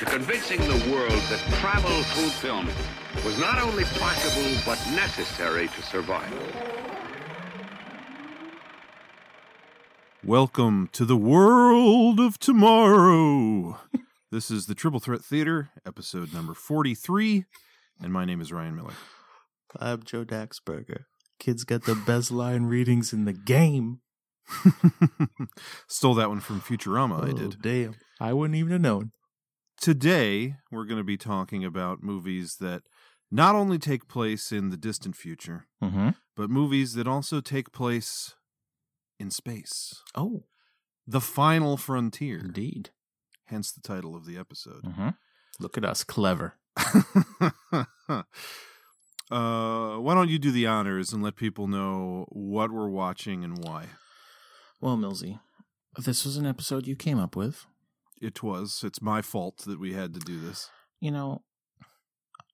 to convincing the world that travel through film was not only possible, but necessary to survive. Welcome to the world of tomorrow. this is the Triple Threat Theater, episode number 43, and my name is Ryan Miller. I'm Joe Daxberger. Kids got the best line readings in the game. Stole that one from Futurama, I Oh, did. Damn. I wouldn't even have known. Today, we're going to be talking about movies that not only take place in the distant future, Mm-hmm. but movies that also take place in space. Oh, The Final Frontier, indeed. hence the title of the episode. Mm-hmm. Look at us, clever. uh, why don't you do the honors and let people know what we're watching and why? Well, Millsy, this was an episode you came up with. It was. It's my fault that we had to do this. You know,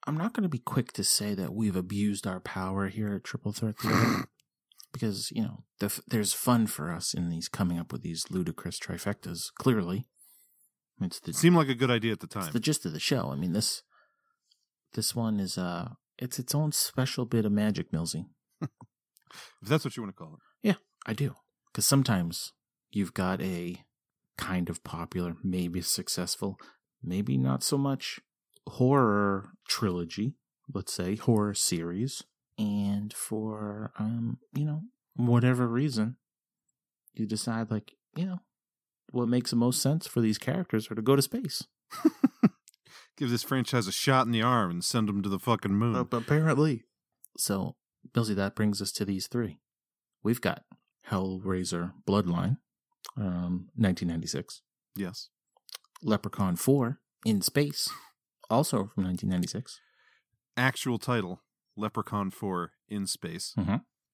I'm not going to be quick to say that we've abused our power here at Triple Threat Theater. because, you know, the, there's fun for us in these coming up with these ludicrous trifectas, clearly. It's the It seemed like a good idea at the time. It's the gist of the show. I mean this this one is uh it's its own special bit of magic, Millsy. if that's what you want to call it. Yeah, I do. Because sometimes you've got a kind of popular, maybe successful, maybe not so much horror trilogy, let's say horror series, and for um, you know, whatever reason, you decide like, you know, what makes the most sense for these characters are to go to space. Give this franchise a shot in the arm and send them to the fucking moon. apparently. So, Billsy, that brings us to these three. We've got Hellraiser Bloodline, um, 1996. yes. Leprechaun 4, In Space, also from 1996. Actual title Leprechaun 4 in Space.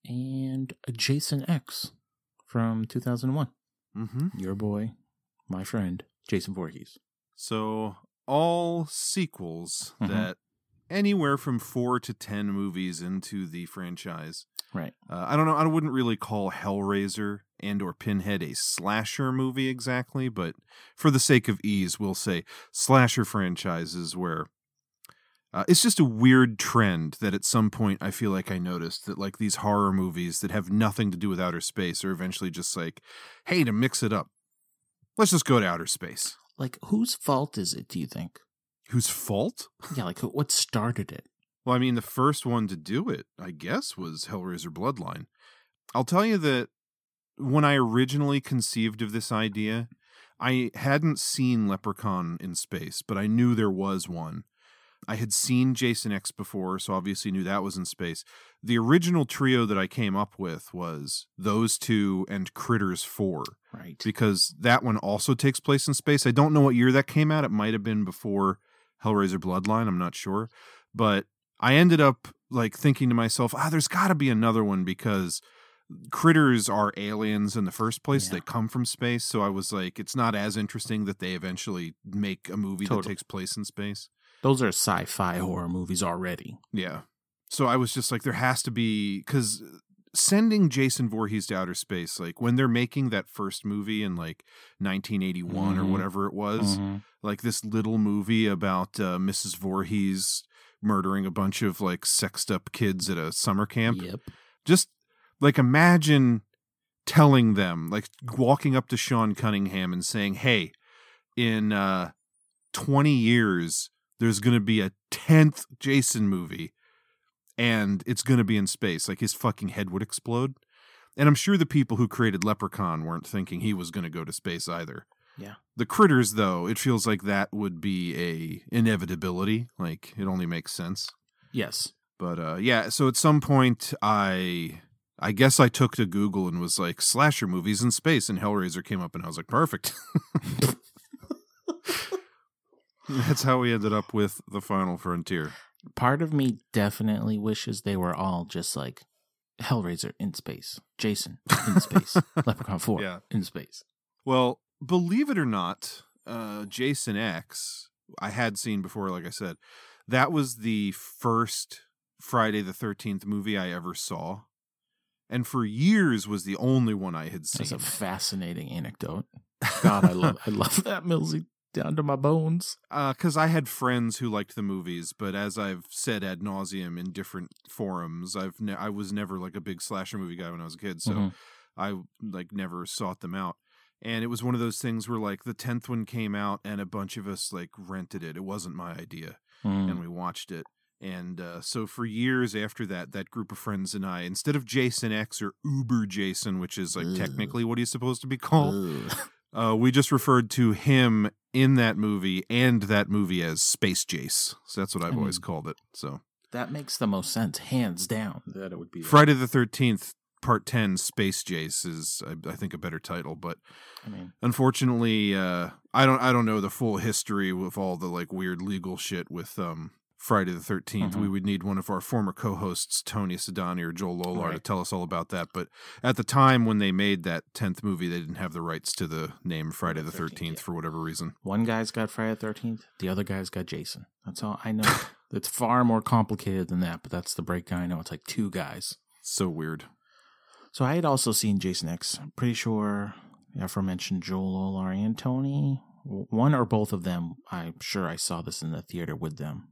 And Jason X from 2001. Mm-hmm. Your boy, my friend, Jason Voorhees. So, all sequels Mhm. that anywhere from four to 10 movies into the franchise. Right. Uh, I don't know. I wouldn't really call Hellraiser and or Pinhead a slasher movie exactly, but for the sake of ease, we'll say slasher franchises where uh, it's just a weird trend that at some point I feel like I noticed that like these horror movies that have nothing to do with outer space are eventually just like, hey, to mix it up, let's just go to outer space. Like, whose fault is it, do you think? Whose fault? Yeah, like, what started it? Well, I mean, the first one to do it, I guess, was Hellraiser Bloodline. I'll tell you that when I originally conceived of this idea, I hadn't seen Leprechaun in space, but I knew there was one. I had seen Jason X before, so obviously knew that was in space. The original trio that I came up with was those two and Critters 4 Right. because that one also takes place in space. I don't know what year that came out. It might have been before Hellraiser Bloodline. I'm not sure. But I ended up like thinking to myself, ah, there's got to be another one because critters are aliens in the first place. Yeah. They come from space. So I was like, it's not as interesting that they eventually make a movie that takes place in space. Those are sci fi horror movies already. Yeah. So I was just like, there has to be because sending Jason Voorhees to outer space, like when they're making that first movie in like 1981 or Mhm. whatever it was, like this little movie about uh, Mrs. Voorhees murdering a bunch of like sexed up kids at a summer camp. Yep. Just like imagine telling them, like walking up to Sean Cunningham and saying, "Hey, in uh, 20 years, there's going to be a 10th Jason movie and it's going to be in space. Like his fucking head would explode. And I'm sure the people who created Leprechaun weren't thinking he was going to go to space either. Yeah. The critters though, it feels like that would be a inevitability. Like it only makes sense. Yes. But uh yeah, so at some point I I guess I took to Google and was like slasher movies in space and Hellraiser came up and I was like perfect. That's how we ended up with The Final Frontier. Part of me definitely wishes they were all just like Hellraiser in space, Jason in space, Leprechaun 4 Yeah. in space. Well, believe it or not, uh, Jason X, I had seen before, like I said, that was the first Friday the 13th movie I ever saw. And for years was the only one I had seen. That's a fascinating anecdote. God, I love I love that Millsy down to my bones. because I had friends who liked the movies, but as I've said ad nauseum in different forums, I've ne- I was never like a big slasher movie guy when I was a kid, so Mhm. I like never sought them out. And it was one of those things where like the tenth one came out, and a bunch of us like rented it. It wasn't my idea, Mm. and we watched it. And uh, so for years after that, that group of friends and I, instead of Jason X or Uber Jason, which is like technically what he's supposed to be called, uh, we just referred to him in that movie and that movie as Space Jace. So that's what I've I always mean- called it. So That makes the most sense, hands down. That it would be. Friday the Thirteenth Part Ten, Space Jace is I, I think a better title, but I mean, unfortunately, uh, I don't I don't know the full history with all the like weird legal shit with um. Friday the 13th. Mhm. We would need one of our former co hosts, Tony Sedani or Joel Lolar, to tell us all about that. But at the time when they made that 10th movie, they didn't have the rights to the name Friday the 13th, 13th, yeah. for whatever reason. one guy's got Friday the Thirteenth, the other guy's got Jason. That's all I know. it's far more complicated than that, but that's the breakdown. I know it's like two guys. So weird. So I had also seen Jason X. I'm pretty sure the aforementioned Joel Olar and Tony, one or both of them. I'm sure I saw this in the theater with them.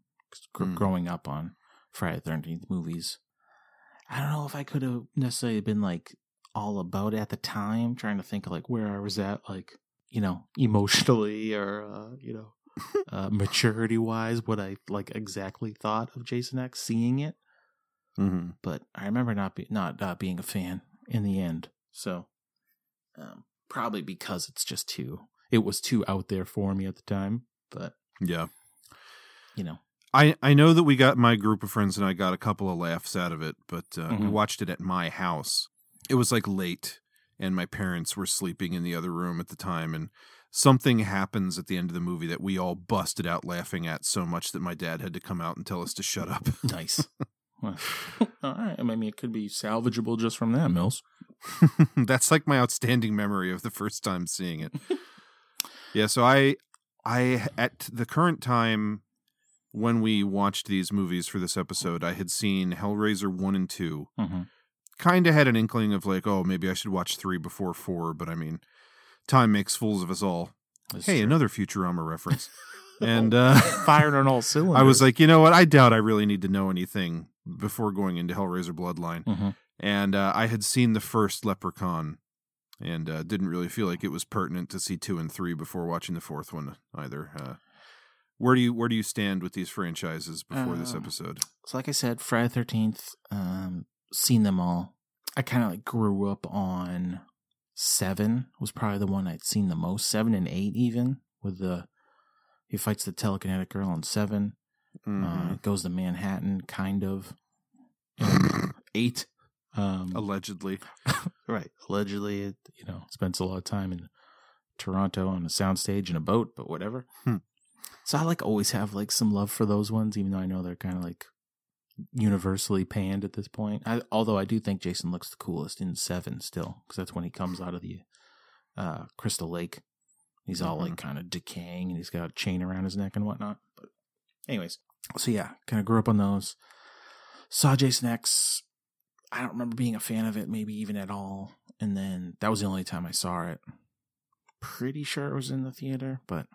Gr- Mm. Growing up on Friday the Thirteenth movies, I don't know if I could have necessarily been like all about it at the time. Trying to think of like where I was at, like you know, emotionally or uh, you know, uh, maturity wise, what I like exactly thought of Jason X. Seeing it, Mm-hmm. but I remember not be, not uh, being a fan in the end. So um, probably because it's just too it was too out there for me at the time. But Yeah. you know, I, I know that we got my group of friends and I got a couple of laughs out of it, but uh, we Mhm. watched it at my house. It was like late, and my parents were sleeping in the other room at the time. And something happens at the end of the movie that we all busted out laughing at so much that my dad had to come out and tell us to shut up. nice. Well, all right. I mean, it could be salvageable just from that, Mills. That's like my outstanding memory of the first time seeing it. yeah, so I I at the current time when we watched these movies for this episode, I had seen Hellraiser 1 and 2. Mm-hmm. Kind of had an inkling of like, oh, maybe I should watch 3 before 4, but I mean, time makes fools of us all. hey, another Futurama reference. and uh fired on all cylinders. I was like, you know what? I doubt I really need to know anything before going into Hellraiser Bloodline. Mhm. And uh, I had seen the first Leprechaun and uh, didn't really feel like it was pertinent to see two and three before watching the fourth one either. Uh, where do you where do you stand with these franchises before this Um, episode? So, like I said, Friday Thirteenth, um, seen them all. I kind of like grew up on seven. Was probably the one I'd seen the most. Seven and eight, even with the he fights the telekinetic girl on 7 Uh, Mhm. goes to Manhattan, kind of. Eight, um, Allegedly, right? Allegedly, it you know spends a lot of time in Toronto on a soundstage in a boat, but whatever. Hmm. So I like always have like some love for those ones, even though I know they're kind of like universally panned at this point. I, although I do think Jason looks the coolest in Seven still, because that's when he comes out of the uh, Crystal Lake. He's all like kind of decaying, and he's got a chain around his neck and whatnot. But anyways, so yeah, kind of grew up on those. Saw Jason X. I don't remember being a fan of it, maybe even at all. And then that was the only time I saw it. Pretty sure it was in the theater, but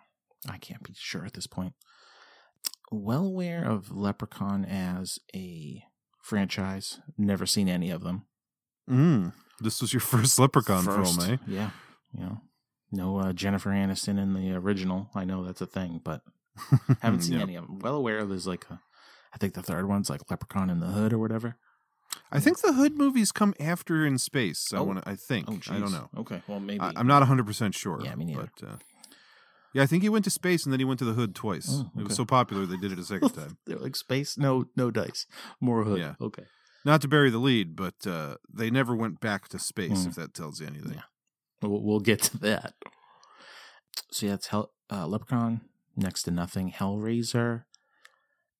I can't be sure at this point. Well aware of Leprechaun as a franchise. Never seen any of them. mm. this was your first Leprechaun First, film, eh? Yeah. You know, no uh, Jennifer Aniston in the original. I know that's a thing, but haven't seen Yep. any of them. Well aware there's like a, I think the third one's like Leprechaun in the Hood or whatever. I think the Hood movies come after in space. I Oh. want. I think. Oh, I don't know. Okay, well maybe I, I'm not 100 percent sure. Yeah, me neither. But, uh, yeah, I think he went to space and then he went to the Hood twice. Oh, It was so popular they did it a second time. They're like space, no, no dice, more hood. Yeah. Okay. Not to bury the lead, but uh, they never went back to space. Hmm. If that tells you anything. Yeah. We'll, we'll get to that. So yeah, it's Hell, uh, Leprechaun, next to nothing, Hellraiser,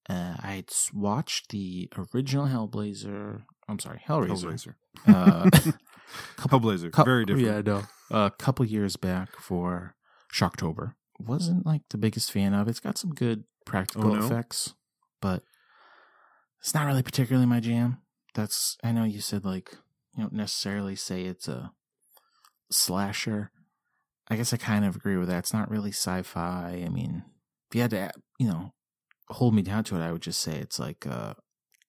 Uh, I had watched the original Hellblazer. I'm sorry, Hellraiser. Hellraiser. Uh, Hellblazer. cou- Very different. Yeah, no. A couple years back for Shocktober. Wasn't like the biggest fan of. It's got some good practical Oh, no? effects, but it's not really particularly my jam. That's I know you said like you don't necessarily say it's a slasher. I guess I kind of agree with that. It's not really sci-fi. I mean, if you had to, you know, hold me down to it, I would just say it's like uh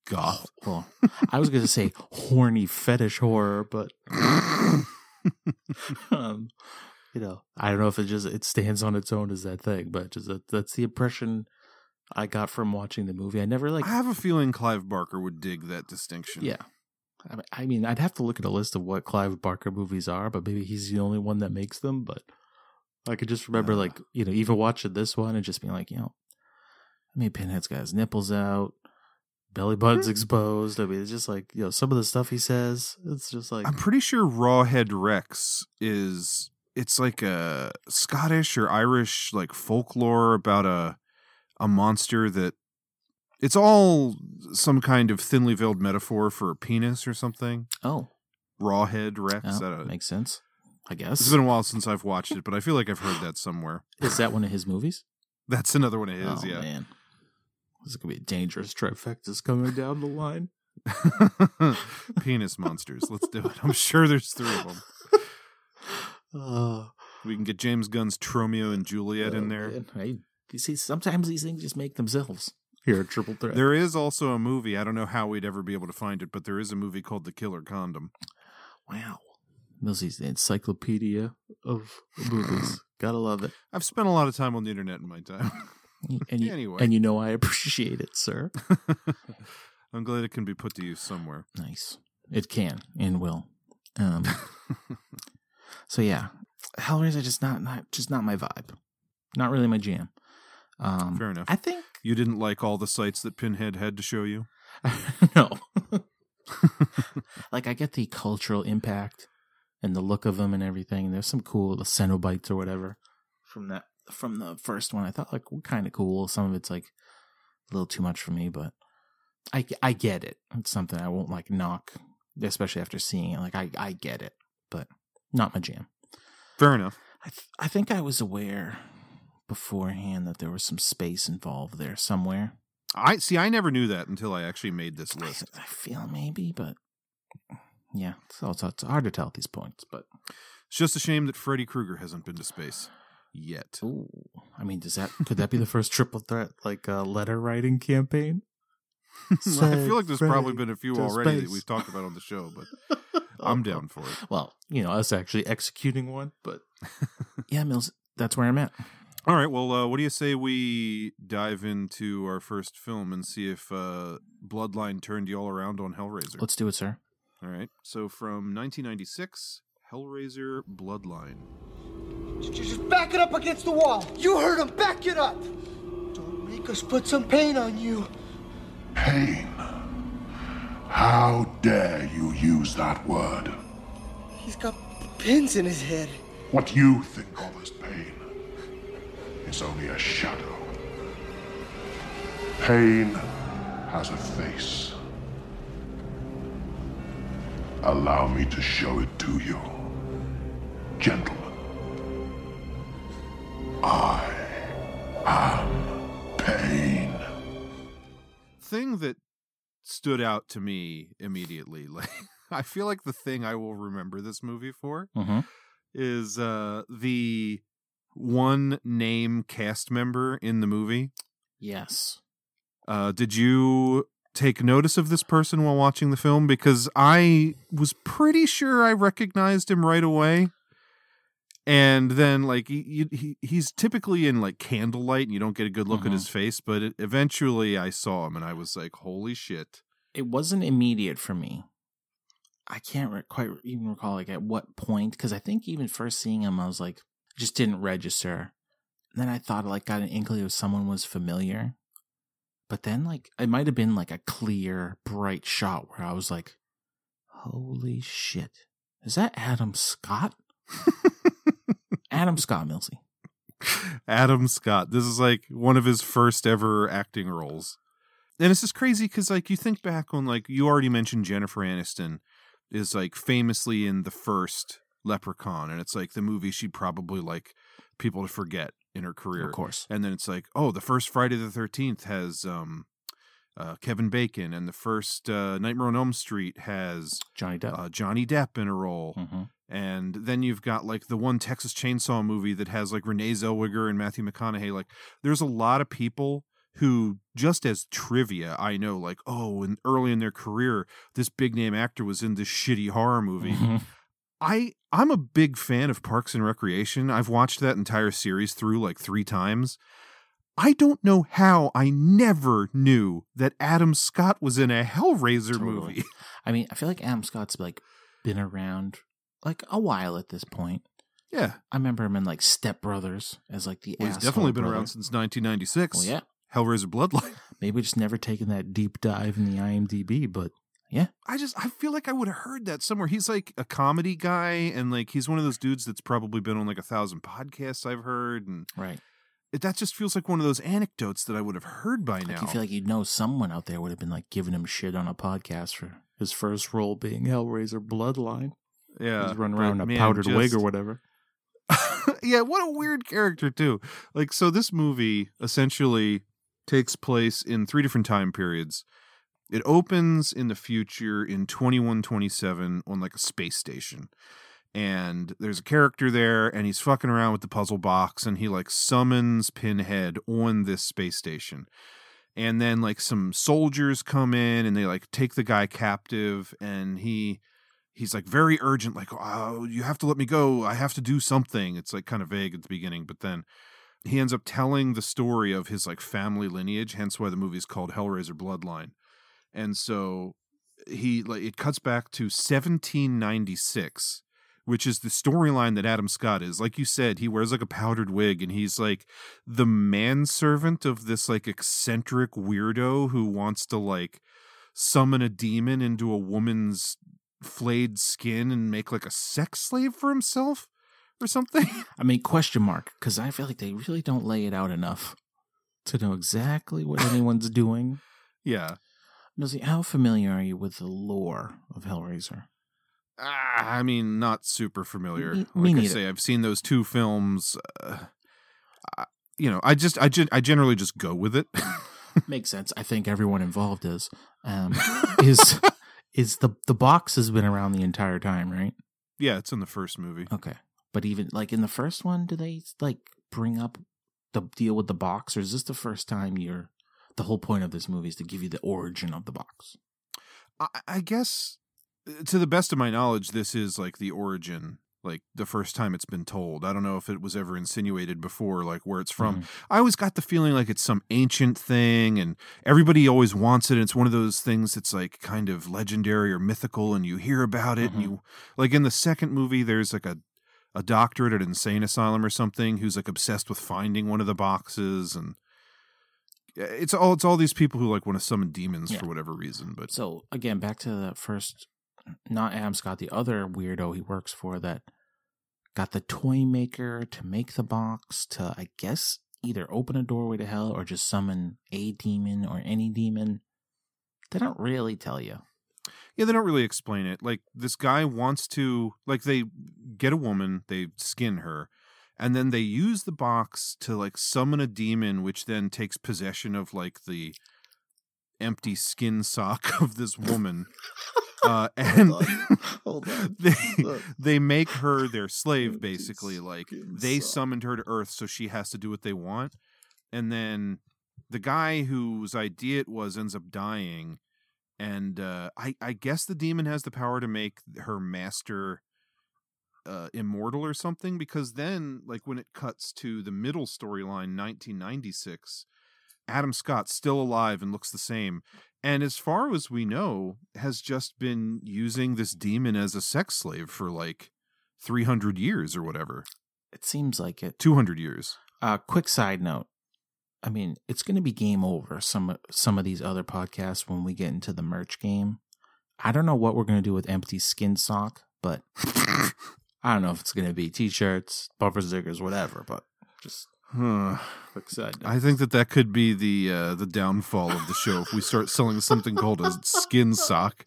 Goth. well, I was going to say horny fetish horror, but um, you know, I don't know if it just it stands on its own as that thing, but just that, that's the impression I got from watching the movie. I never like, I have a feeling Clive Barker would dig that distinction. yeah. I mean- I'd have to look at a list of what Clive Barker movies are, but maybe he's the only one that makes them. But I could just remember, Uh. like, you know, even watching this one and just being like, you know, I mean, Pinhead's got his nipples out, belly button's Hmm. exposed. I mean, it's just like, you know, some of the stuff he says, it's just like, I'm pretty sure Rawhead Rex is it's like a Scottish or Irish like folklore about a a monster that it's all some kind of thinly veiled metaphor for a penis or something. oh, Rawhead Rex. oh, I don't- makes sense. I guess it's been a while since I've watched it, but I feel like I've heard that somewhere. Is that one of his movies? That's another one of his, oh, yeah. man. This is going to be a dangerous trifecta's coming down the line. Penis monsters. Let's do it. I'm sure there's three of them. Oh, We can get James Gunn's Tromeo and Juliet in oh, there. man. Hey, you see, sometimes these things just make themselves. Here, at triple threat. There is also a movie. I don't know how we'd ever be able to find it, but there is a movie called The Killer Condom. Wow. Millsy's the encyclopedia of movies. Gotta love it. I've spent a lot of time on the internet in my time. And you, Anyway. and you know I appreciate it, sir. I'm glad it can be put to use somewhere. Nice. It can and will. Um, so yeah, Hellraiser just not not just not my vibe. Not really my jam. Um, Fair enough. I think You didn't like all the sites that Pinhead had to show you? no. like I get the cultural impact and the look of them and everything. There's some cool the Cenobites or whatever from that from the first one. I thought like were kind of cool. Some of it's like a little too much for me, but I I get it. It's something I won't like knock, especially after seeing it. Like I I get it, but not my jam. Fair enough. I th- I think I was aware beforehand that there was some space involved there somewhere. I see. I never knew that until I actually made this list. I feel maybe, but yeah, so it's, it's hard to tell at these points. But It's just a shame that Freddy Krueger hasn't been to space yet. ooh, I mean, does that could that be the first triple threat like uh, letter writing campaign? I feel like there's Said probably been a few already that we've talked about on the show, but I'm down for it. Well, you know, us actually executing one, but yeah, Mills, that's where I'm at. All right. Well, uh, what do you say we dive into our first film and see if uh, Bloodline turned you all around on Hellraiser? Let's do it, sir. All right. So from 1996, Hellraiser Bloodline. Just back it up against the wall. You heard him. Back it up. Don't make us put some pain on you. Pain. How dare you use that word? He's got pins in his head. What you think of as pain is only a shadow. Pain has a face. Allow me to show it to you. Gentlemen, I am pain. Thing that stood out to me immediately, like I feel like the thing I will remember this movie for Mm-hmm. is uh, the one name cast member in the movie. Yes. Uh, did you take notice of this person while watching the film? Because I was pretty sure I recognized him right away. And then, like, he, he he's typically in like candlelight, and you don't get a good look at Mhm. his face. But it, eventually, I saw him, and I was like, "Holy shit!" It wasn't immediate for me. I can't re- quite even recall like at what point because I think even first seeing him, I was like, just didn't register. then I thought like got an inkling of someone was familiar, but then like it might have been like a clear, bright shot where I was like, "Holy shit, is that Adam Scott?" Adam Scott Millsy. Adam Scott. This is like one of his first ever acting roles. and it's just crazy because like you think back on like you already mentioned Jennifer Aniston is like famously in the first Leprechaun, and it's like the movie she'd probably like people to forget in her career. Of course. And then it's like, oh, the first Friday the Thirteenth has um, uh, Kevin Bacon, and the first uh, Nightmare on Elm Street has Johnny Depp. uh, Johnny Depp in a role. hmm And then you've got like the one Texas Chainsaw movie that has like Renee Zellweger and Matthew McConaughey. Like, there's a lot of people who, just as trivia, I know, like, oh, and early in their career, this big name actor was in this shitty horror movie. Mhm. I I'm a big fan of Parks and Recreation. I've watched that entire series through like three times. I don't know how I never knew that Adam Scott was in a Hellraiser Totally. movie. I mean, I feel like Adam Scott's like been around like a while at this point. Yeah, I remember him in like Step Brothers as like the. well, he's asshole definitely been brother. around since 1996. Well, yeah, Hellraiser Bloodline. maybe just never taken that deep dive in the IMDb, but yeah. I just I feel like I would have heard that somewhere. He's like a comedy guy, and like he's one of those dudes that's probably been on like a thousand podcasts I've heard, and right. it, that just feels like one of those anecdotes that I would have heard by Like now. you feel like you'd know someone out there would have been like giving him shit on a podcast for his first role being Hellraiser Bloodline. Yeah, He's running around in a man, powdered wig or whatever. yeah, what a weird character too. Like so this movie essentially takes place in three different time periods. It opens in the future in 2127 on like a space station. And there's a character there and he's fucking around with the puzzle box and he like summons Pinhead on this space station. And then like some soldiers come in and they like take the guy captive and he he's like very urgent like oh you have to let me go. I have to do something. It's like kind of vague at the beginning but then he ends up telling the story of his like family lineage hence why the movie is called hellraiser bloodline. And so he like it cuts back to 1796 which is the storyline that adam scott is. Like you said he wears like a powdered wig and he's like the manservant of this like eccentric weirdo who wants to like summon a demon into a woman's flayed skin and make like a sex slave for himself or something. I mean, question mark, because I feel like they really don't lay it out enough to know exactly what anyone's doing. yeah. Missy, how familiar are you with the lore of Hellraiser? Ah, I mean, not super familiar. Me- me like I neither. say, I've seen those two films. Uh, I, you know, I just, I, I generally just go with it. Makes sense. I think everyone involved is. Um, is is the the box has been around the entire time, right? yeah, it's in the first movie. Okay, but even like in the first one, do they like bring up the deal with the box, or is this the first time you're? The whole point of this movie is to give you the origin of the box. I, I guess, to the best of my knowledge, this is like the origin, like the first time it's been told. I don't know if it was ever insinuated before, like where it's from. Mhm. I always got the feeling like it's some ancient thing and everybody always wants it. And it's one of those things that's like kind of legendary or mythical and you hear about it. Mhm. And you, like in the second movie, there's like a, a doctor at an insane asylum or something who's like obsessed with finding one of the boxes. And it's all, it's all these people who like want to summon demons Yeah. for whatever reason. But So again, back to that first, not Adam Scott, the other weirdo he works for that got the toy maker to make the box to, I guess, either open a doorway to hell or just summon a demon or any demon. They don't really tell you. Yeah, they don't really explain it. Like this guy wants to like they get a woman, they skin her, and then they use the box to like summon a demon which then takes possession of like the empty skin sock of this woman. uh and Hold on. they Look. they make her their slave Empty basically like skin they summoned her to earth so she has to do what they want and then the guy whose idea it was ends up dying and uh i i guess the demon has the power to make her master uh immortal or something because then like when it cuts to the middle storyline 1996 adam scott's still alive and looks the same and as far as we know has just been using this demon as a sex slave for like 300 years or whatever It seems like it. 200 years Uh, quick side note. I mean, it's going to be game over. Some some of these other podcasts when we get into the merch game. I don't know what we're going to do with empty skin sock, but I don't know if it's going to be t-shirts, bumper stickers, whatever. But just Huh. Quick side. I think that that could be the uh, the downfall of the show if we start selling something called a skin sock.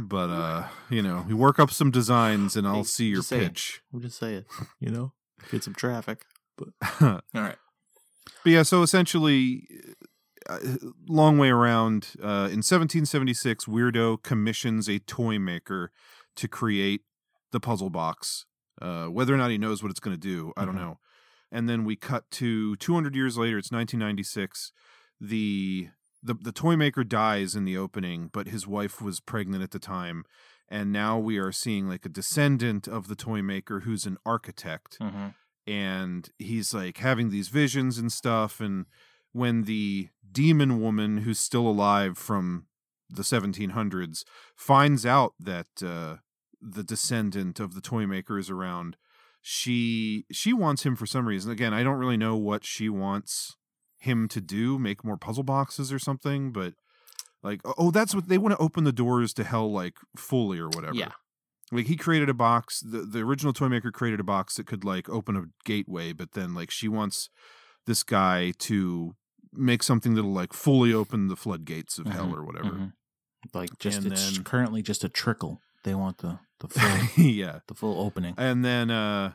But uh, you know, we work up some designs and I'll Hey, see your pitch. I'm just saying, you know, get some traffic. But all right. but all right. yeah, so essentially, uh, long way around. Uh, in 1776, Weirdo commissions a toy maker to create the puzzle box. Uh, whether or not he knows what it's going to do, I don't Mhm. know. And then we cut to 200 years later. It's 1996. The the the toy maker dies in the opening, but his wife was pregnant at the time, and now we are seeing like a descendant of the toy maker who's an architect Mm-hmm. and he's like having these visions and stuff and when the demon woman who's still alive from the 1700s finds out that uh, the descendant of the toy maker is around she she wants him for some reason again i don't really know what she wants him to do make more puzzle boxes or something but like oh that's what they want to open the doors to hell like fully or whatever Yeah. like he created a box the, the original toy maker created a box that could like open a gateway but then like she wants this guy to make something that'll like fully open the floodgates of hell Mhm, or whatever mhm. Like just And it's then- currently just a trickle. They want the the full yeah the full opening. and then uh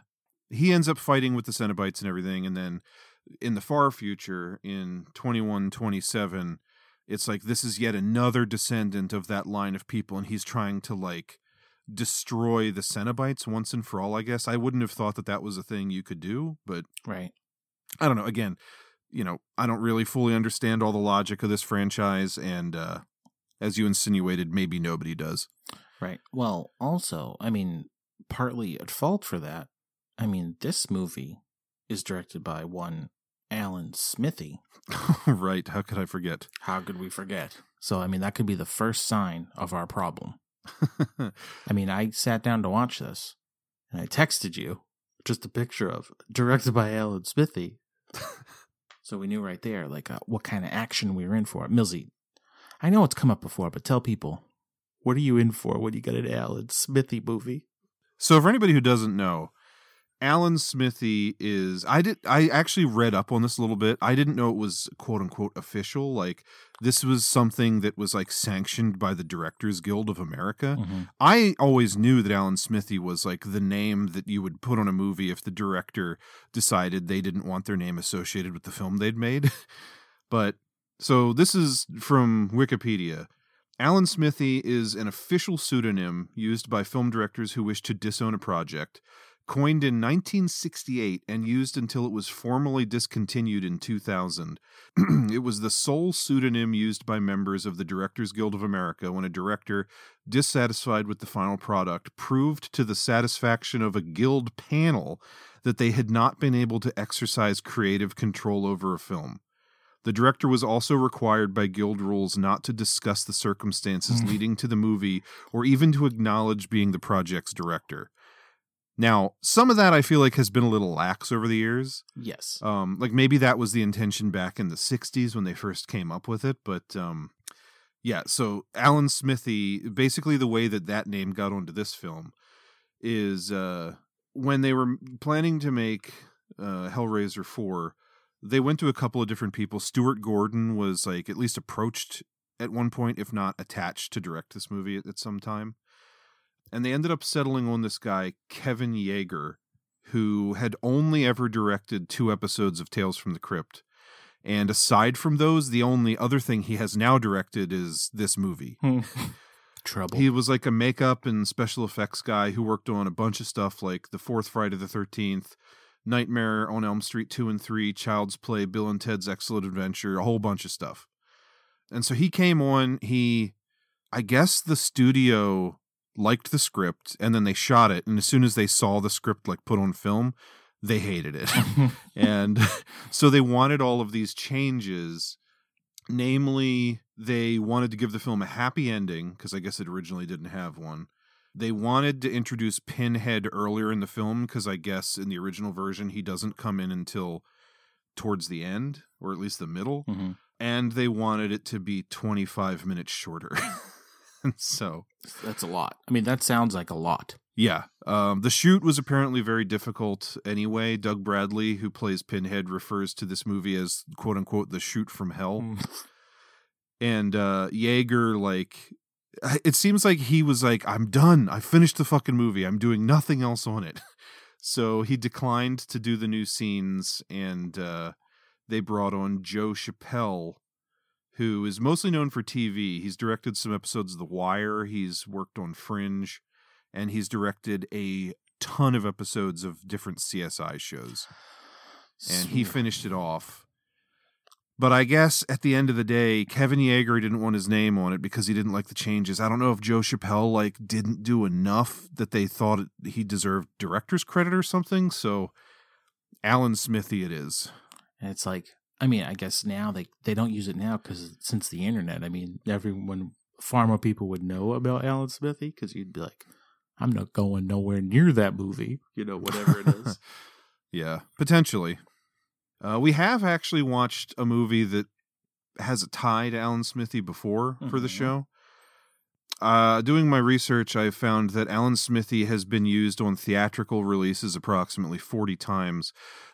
he ends up fighting with the cenobites and everything and then in the far future in 2127 it's like this is yet another descendant of that line of people and he's trying to like destroy the cenobites once and for all i guess i wouldn't have thought that that was a thing you could do but Right. i don't know again you know i don't really fully understand all the logic of this franchise and uh as you insinuated maybe nobody does Right. Well, also, I mean, partly at fault for that. I mean, this movie is directed by one Alan Smithee. right how could i forget How could we forget? So, I mean, that could be the first sign of our problem. I mean, I sat down to watch this and I texted you just a picture of directed by Alan Smithee. so we knew right there, like, uh, what kind of action we were in for. Millsy, I know it's come up before, but tell people, what are you in for when you get an Alan Smithee movie? So for anybody who doesn't know, Alan Smithee is I did I actually read up on this a little bit. I didn't know it was quote unquote official. Like this was something that was like sanctioned by the Directors Guild of America. Mhm. I always knew that Alan Smithee was like the name that you would put on a movie if the director decided they didn't want their name associated with the film they'd made. but so this is from Wikipedia. Alan Smithee is an official pseudonym used by film directors who wish to disown a project. Coined in 1968 and used until it was formally discontinued in 2000. it was the sole pseudonym used by members of the Directors Guild of America when a director, dissatisfied with the final product, proved to the satisfaction of a guild panel that they had not been able to exercise creative control over a film. The director was also required by guild rules not to discuss the circumstances leading to the movie or even to acknowledge being the project's director. Now, some of that I feel like has been a little lax over the years. Yes. Um, like maybe that was the intention back in the 60s when they first came up with it, but um, yeah, so Alan Smithee, basically the way that that name got onto this film is uh, when they were planning to make uh, Hellraiser 4, they went to a couple of different people. Stuart Gordon was like at least approached at one point, if not attached to direct this movie at, at some time. And they ended up settling on this guy, Kevin Yagher, who had only ever directed two episodes of Tales from the Crypt. And aside from those, the only other thing he has now directed is this movie. Hmm. Trouble. He was like a makeup and special effects guy who worked on a bunch of stuff like the fourth Friday the 13th, Nightmare on Elm Street 2 and 3, Child's Play, Bill and Ted's Excellent Adventure, a whole bunch of stuff. And so he came on, he, I guess the studio liked the script and then they shot it. And as soon as they saw the script like put on film, they hated it. and so they wanted all of these changes. Namely, they wanted to give the film a happy ending because I guess it originally didn't have one. They wanted to introduce Pinhead earlier in the film because I guess in the original version he doesn't come in until towards the end or at least the middle. Mhm. And they wanted it to be 25 minutes shorter. so, That's a lot. I mean, that sounds like a lot. Yeah. Um, the shoot was apparently very difficult anyway. Doug Bradley, who plays Pinhead, refers to this movie as quote unquote the shoot from hell. Hmm. and uh Yagher like it seems like he was like I'm done. I finished the fucking movie. I'm doing nothing else on it. So he declined to do the new scenes and uh they brought on Joe Chappelle who is mostly known for TV. He's directed some episodes of The Wire, he's worked on Fringe, and he's directed a ton of episodes of different CSI shows. And he finished it off. But I guess at the end of the day, Kevin Yagher didn't want his name on it because he didn't like the changes. I don't know if Joe Chappelle like didn't do enough that they thought it, he deserved director's credit or something. So Alan Smithee it is. And it's like, I mean, I guess now they they don't use it now because since the internet, I mean, everyone far more people would know about Alan Smithee because you'd be like, I'm not going nowhere near that movie, you know, whatever it is. Yeah, potentially. Uh, we have actually watched a movie that has a tie to Alan Smithee before for the Mhm. show. Uh, doing my research, I found that Alan Smithee has been used on theatrical releases approximately 40 times.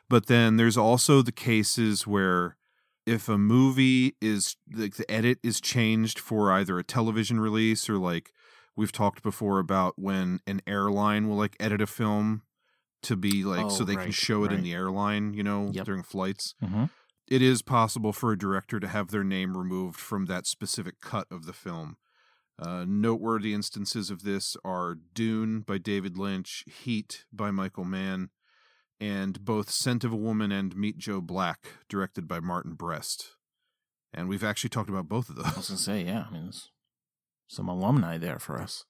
But then there's also the cases where if a movie is like the edit is changed for either a television release or like we've talked before about when an airline will like edit a film to be like so Oh, they can show it in the airline, you know, Yep. during flights. Mhm. It is possible for a director to have their name removed from that specific cut of the film. Uh, noteworthy instances of this are Dune by David Lynch, Heat by Michael Mann, and both Scent of a Woman and Meet Joe Black, directed by Martin Brest. And we've actually talked about both of those. I was gonna say, yeah, I mean, some alumni there for us.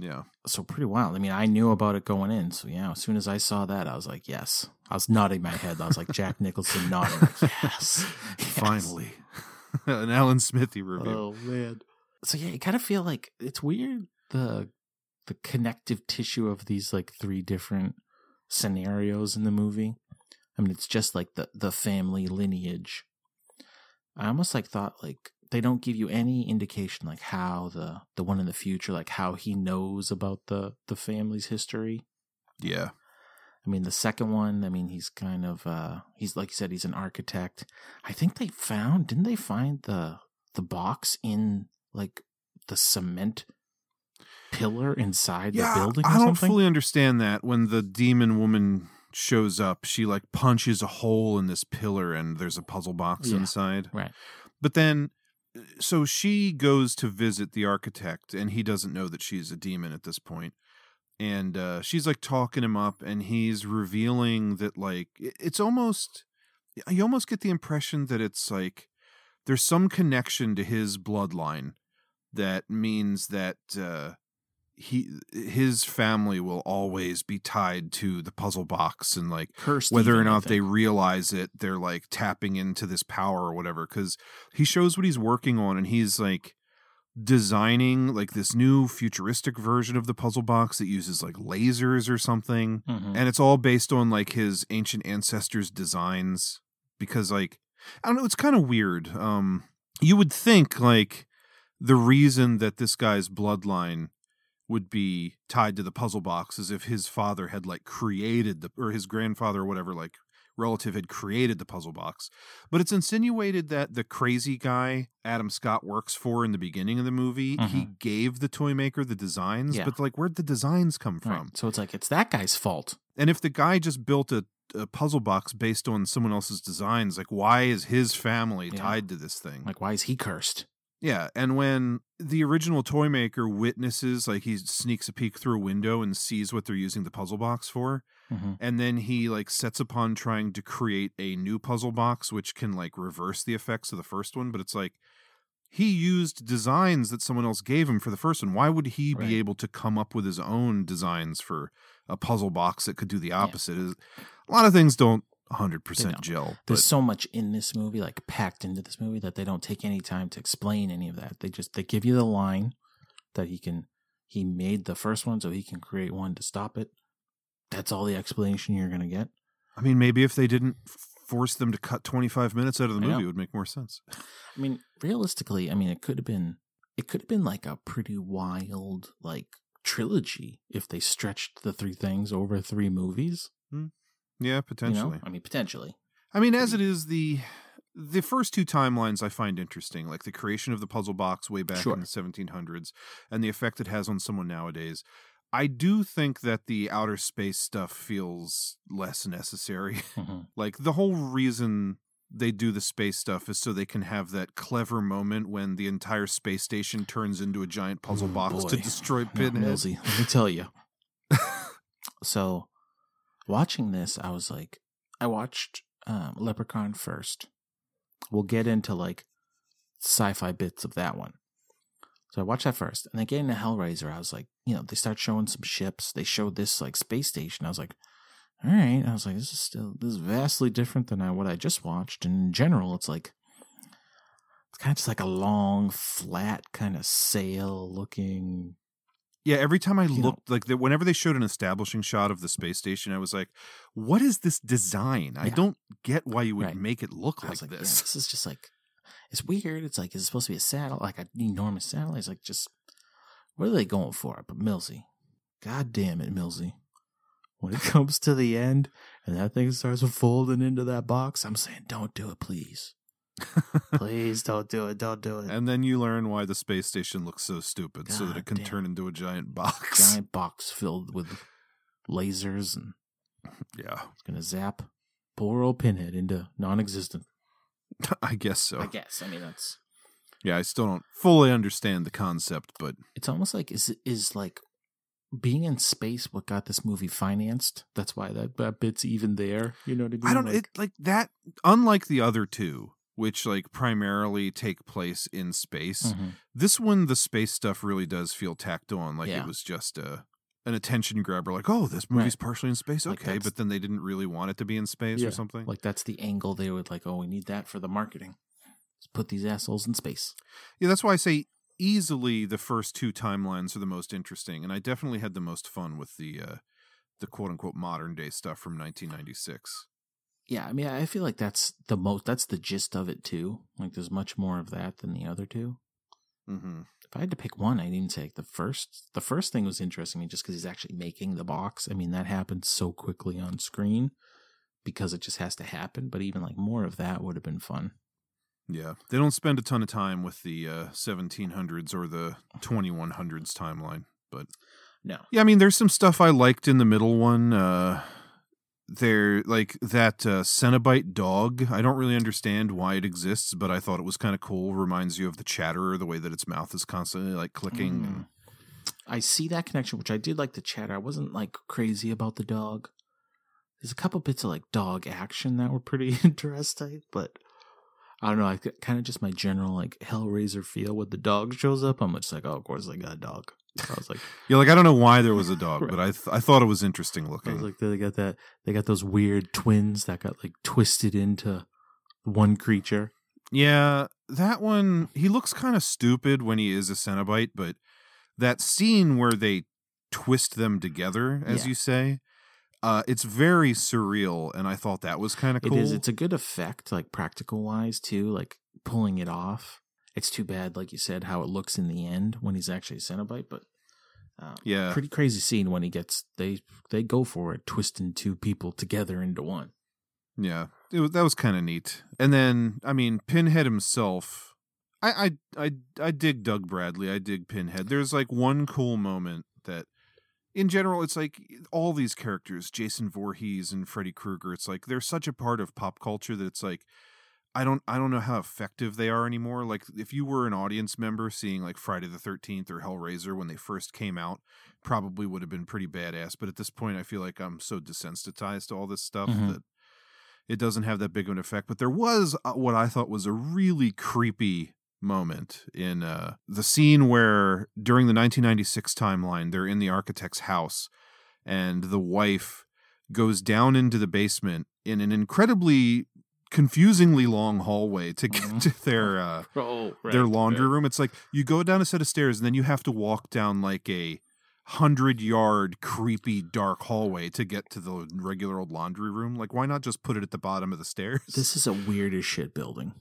Yeah. So pretty wild. I mean, I knew about it going in, so yeah. As soon as I saw that, I was like, yes. I was nodding my head. I was like Jack Nicholson nodding. Like, yes, yes. Finally. An Alan Smithee review. Oh man. So yeah, you kind of feel like it's weird the the connective tissue of these like three different scenarios in the movie. I mean, it's just like the the family lineage. I almost like thought like they don't give you any indication like how the the one in the future like how he knows about the the family's history. yeah. I mean, the second one, I mean, he's kind of uh he's like you said, he's an architect. I think they found didn't they find the the box in like the cement pillar inside the building or I don't something? fully understand that. When the demon woman shows up, she like punches a hole in this pillar and there's a puzzle box Yeah. inside. Right. But then, so she goes to visit the architect, and he doesn't know that she's a demon at this point. And uh, she's like talking him up, and he's revealing that like it's almost you almost get the impression that it's like there's some connection to his bloodline that means that uh, he his family will always be tied to the puzzle box and like Cursed whether or even, not they realize it they're like tapping into this power or whatever because he shows what he's working on and he's like designing like this new futuristic version of the puzzle box that uses like lasers or something. Mhm. and it's all based on like his ancient ancestors designs because like i don't know it's kind of weird. Um you would think like the reason that this guy's bloodline would be tied to the puzzle box as if his father had like created the or his grandfather or whatever like relative had created the puzzle box but it's insinuated that the crazy guy adam scott works for in the beginning of the movie he mm-hmm. gave the toy maker the designs Yeah. but like where'd the designs come from Right. So it's like it's that guy's fault. and if the guy just built a, a puzzle box based on someone else's designs, like why is his family Yeah. tied to this thing? Like, why is he cursed? Yeah, and when the original toy maker witnesses, like he sneaks a peek through a window and sees what they're using the puzzle box for, Mhm. and then he like sets upon trying to create a new puzzle box which can like reverse the effects of the first one, but it's like he used designs that someone else gave him for the first one. Why would he Right. be able to come up with his own designs for a puzzle box that could do the opposite? Is A lot of things don't 100% don't. There's so much in this movie, like packed into this movie, that they don't take any time to explain any of that. They just they give you the line that he can he made the first one so he can create one to stop it. That's all the explanation you're gonna get. I mean, maybe if they didn't force them to cut 25 minutes out of the movie, it would make more sense. I mean, realistically, I mean it could have been it could have been like a pretty wild, like trilogy if they stretched the three things over three movies. Hmm. Yeah, You potentially. know? I mean, potentially. I mean, as it is, the the first two timelines I find interesting, like the creation of the puzzle box way back Sure. in the 1700s and the effect it has on someone nowadays. I do think that the outer space stuff feels less necessary. Mhm. like the whole reason they do the space stuff is so they can have that clever moment when the entire space station turns into a giant puzzle Oh, box to destroy Pinhead. Let me tell you. so, watching this, I was like, I watched um, Leprechaun first. We'll get into like sci-fi bits of that one. So I watched that first, and then getting to Hellraiser, I was like, you know, they start showing some ships. They showed this like space station. I was like, all right. I was like, this is still this is vastly different than I, what I just watched. And in general, it's like it's kind of just like a long, flat kind of sail looking Yeah, every time I You know- looked, like the, whenever they showed an establishing shot of the space station, I was like, "What is this design? I don't get why you would Right. make it look like like, yeah, this." this is just like, it's weird. It's like, is it supposed to be a satellite, like an enormous satellite? It's like, just, what are they going for? But Millsy, god damn it, Millsy. When it comes to the end and that thing starts folding into that box, I'm saying, don't do it, please. please don't do it. Don't do it. And then you learn why the space station looks so stupid, so that it can damn. turn into a giant box. Giant box filled with lasers and Yeah, it's going to zap poor old Pinhead into non existent. I guess so. I guess. I mean, that's. Yeah, I still don't fully understand the concept, but it's almost like is is like being in space what got this movie financed. That's why that, that bit's even there. You know what I mean? I don't Like, it like that. Unlike the other two, which like primarily take place in space, Mhm. this one the space stuff really does feel tacked on. Like Yeah. it was just a an attention grabber. Like, oh, this movie's Right. partially in space, Like, okay, but then they didn't really want it to be in space Yeah. or something. Like that's the angle they would like. Oh, we need that for the marketing. Let's put these assholes in space. Yeah, that's why I say easily the first two timelines are the most interesting, and I definitely had the most fun with the uh, the quote unquote modern day stuff from 1996. Yeah, I mean, I feel like that's the most. That's the gist of it too. Like, there's much more of that than the other two. Mm-hmm. If I had to pick one, I'd even say like the first. The first thing was interesting, mean, just because he's actually making the box. I mean, that happens so quickly on screen because it just has to happen. But even like more of that would have been fun. Yeah, they don't spend a ton of time with the uh, 1700s or the 2100s timeline, but No. yeah, I mean, there's some stuff I liked in the middle one. Uh, there, like that uh, Cenobite dog. I don't really understand why it exists, but I thought it was kind of cool. Reminds you of the Chatterer, the way that its mouth is constantly like clicking. and- I see that connection, which I did like the chatter. I wasn't like crazy about the dog. There's a couple bits of like dog action that were pretty interesting, but I don't know. I kind of just my general like Hellraiser feel when the dog shows up. I'm just like, oh, of course they got a dog. I was like, Yeah, like I don't know why there was a dog, but I th- I thought it was interesting I looking. was like, they got that. They got those weird twins that got like twisted into one creature. yeah, that one he looks kind of stupid when he is a Cenobite, but that scene where they twist them together, as Yeah. you say, uh, it's very surreal, and I thought that was kind of cool. It is. It's a good effect, like practical wise too. Like pulling it off. It's too bad, like you said, how it looks in the end when he's actually a Cenobite. But uh, Yeah. pretty crazy scene when he gets they they go for it, twisting two people together into one. Yeah, it was, that was kind of neat. And then, I mean, Pinhead himself. I, I I I dig Doug Bradley. I dig Pinhead. There's like one cool moment that, in general, it's like all these characters, Jason Voorhees and Freddy Krueger. It's like they're such a part of pop culture that it's like. I don't I don't know how effective they are anymore. Like if you were an audience member seeing like Friday the 13th or Hellraiser when they first came out, probably would have been pretty badass, but at this point I feel like I'm so desensitized to all this stuff Mhm. that it doesn't have that big of an effect. But there was uh, what I thought was a really creepy moment in uh, the scene where during the 1996 timeline they're in the architect's house and the wife goes down into the basement in an incredibly confusingly long hallway to get Mhm. to their uh, Oh, their laundry room. It's like you go down a set of stairs and then you have to walk down like a hundred yard creepy dark hallway to get to the regular old laundry room. Like, why not just put it at the bottom of the stairs? This is a weird as shit building.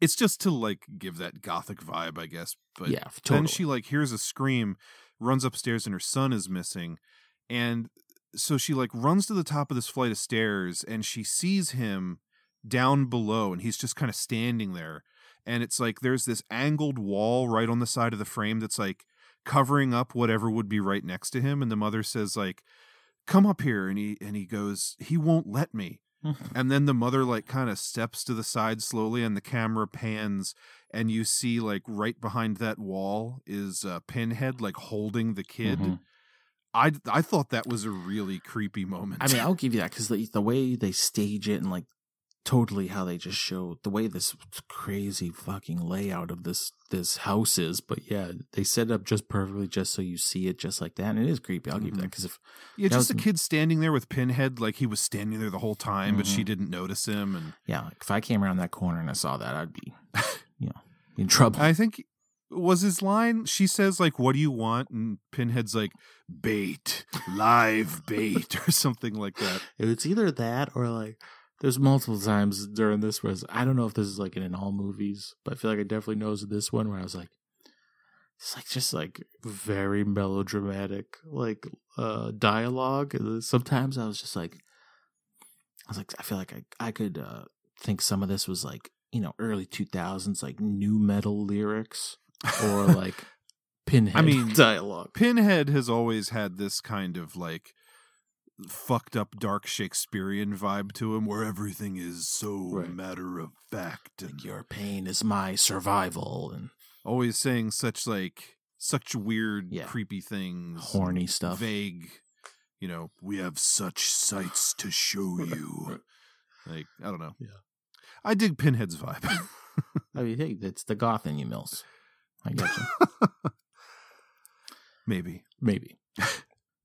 it's just to like give that gothic vibe, I guess. But Yeah, then she like hears a scream, runs upstairs and her son is missing. And so she like runs to the top of this flight of stairs and she sees him down below and he's just kind of standing there. And it's like there's this angled wall right on the side of the frame that's like covering up whatever would be right next to him. And the mother says, like, come up here. And he and he goes, he won't let me. and then the mother like kind of steps to the side slowly and the camera pans and you see like right behind that wall is uh, pinhead like holding the kid Mhm. i i thought that was a really creepy moment I mean, I'll give you that because the, the way they stage it and like totally how they just show the way this crazy fucking layout of this this house is. But yeah, they set it up just perfectly just so you see it just like that, and it is creepy. I'll give you that because if yeah just a was- kid standing there with pinhead like he was standing there the whole time but she Mhm. didn't notice him and yeah, like if I came around that corner and I saw that, I'd be you know in trouble. i think was his line she says like what do you want and pinhead's like bait live bait or something like that It's either that or like there's multiple times during this where I don't know if this is like in all movies, but I feel like I definitely knows this one where I was like, it's like just like very melodramatic like uh dialogue. Sometimes I was just like, I was like, I feel like I I could uh think some of this was like you know early two thousands like nu metal lyrics or like pinhead I mean, dialogue. Pinhead has always had this kind of like fucked up dark Shakespearean vibe to him where everything is so Right. matter of fact and Your pain is my survival and always saying such like such weird Yeah. creepy things horny stuff. vague you know we have such sights to show you like I don't know Yeah. I dig Pinhead's vibe I mean, hey, it's the goth in you, Mills. I got you. maybe Maybe.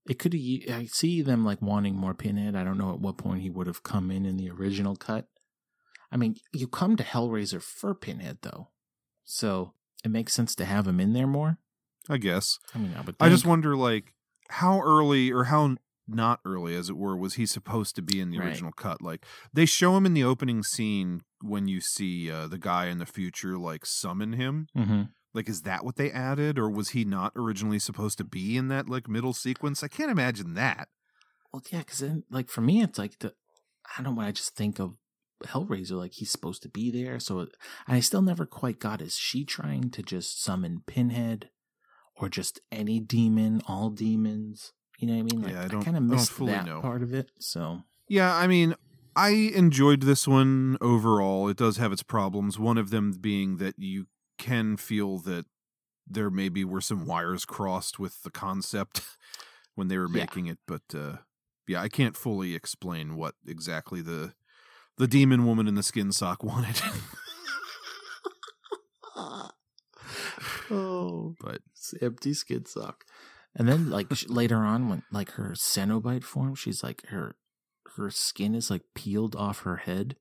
It could. I see them like wanting more Pinhead. I don't know at what point he would have come in in the original cut. I mean, you come to Hellraiser for Pinhead though, so it makes sense to have him in there more. I guess I mean, I would. I just wonder, like, how early or how not early, as it were, was he supposed to be in the Right. original cut? Like, they show him in the opening scene when you see uh, the guy in the future, like, summon him. Mhm. Like, is that what they added, or was he not originally supposed to be in that like middle sequence? I can't imagine that. Well, yeah, because then, like, for me, it's like the. I don't know. I just think of Hellraiser like he's supposed to be there. So, and I still never quite got. Is she trying to just summon Pinhead, or just any demon, all demons? You know what I mean? Like, Yeah, I don't- kind of missed that know. part of it. So, Yeah, I mean, I enjoyed this one overall. It does have its problems. One of them being that you can feel that there maybe were some wires crossed with the concept when they were Yeah. making it, but uh, yeah, I can't fully explain what exactly the the demon woman in the skin sock wanted. oh, but it's empty skin sock. And then, like later on, when like her Cenobite form, she's like her her skin is like peeled off her head,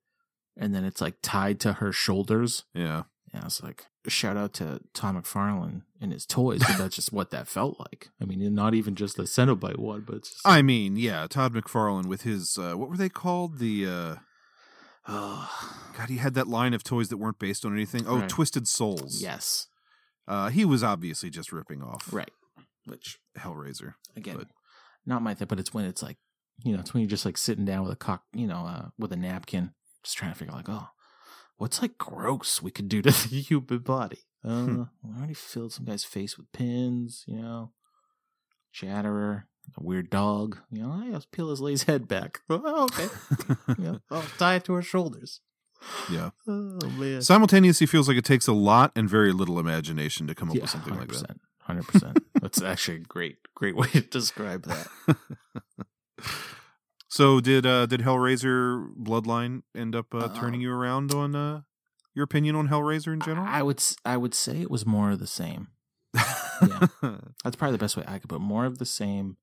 and then it's like tied to her shoulders. yeah, Yeah, it's like shout out to Todd McFarlane and his toys, but that's just what that felt like. I mean, not even just the Cenobite one, but just I mean, yeah, Todd McFarlane with his uh, what were they called? The uh, oh, God, he had that line of toys that weren't based on anything. Oh, Right. Twisted Souls. yes, Uh, he was obviously just ripping off right. Which Hellraiser. again, But- not my thing, but it's when it's like you know, it's when you're just like sitting down with a cock, you know, uh, with a napkin, just trying to figure like, oh, what's like gross we could do to the human body? Uh, Hmm. I already filled some guy's face with pins, you know, chatterer, a weird dog, you know, I just peel his lady's head back. Oh, okay. yeah, I'll tie it to her shoulders. Yeah. Oh man. Simultaneously feels like it takes a lot and very little imagination to come up yeah, with something like that. 100%. Hundred percent. That's actually a great, great way to describe that. So did uh did Hellraiser Bloodline end up uh, Uh, turning you around on uh your opinion on Hellraiser in general? I would, s- I would say it was more of the same. yeah. That's probably the best way I could put. it. More of the same.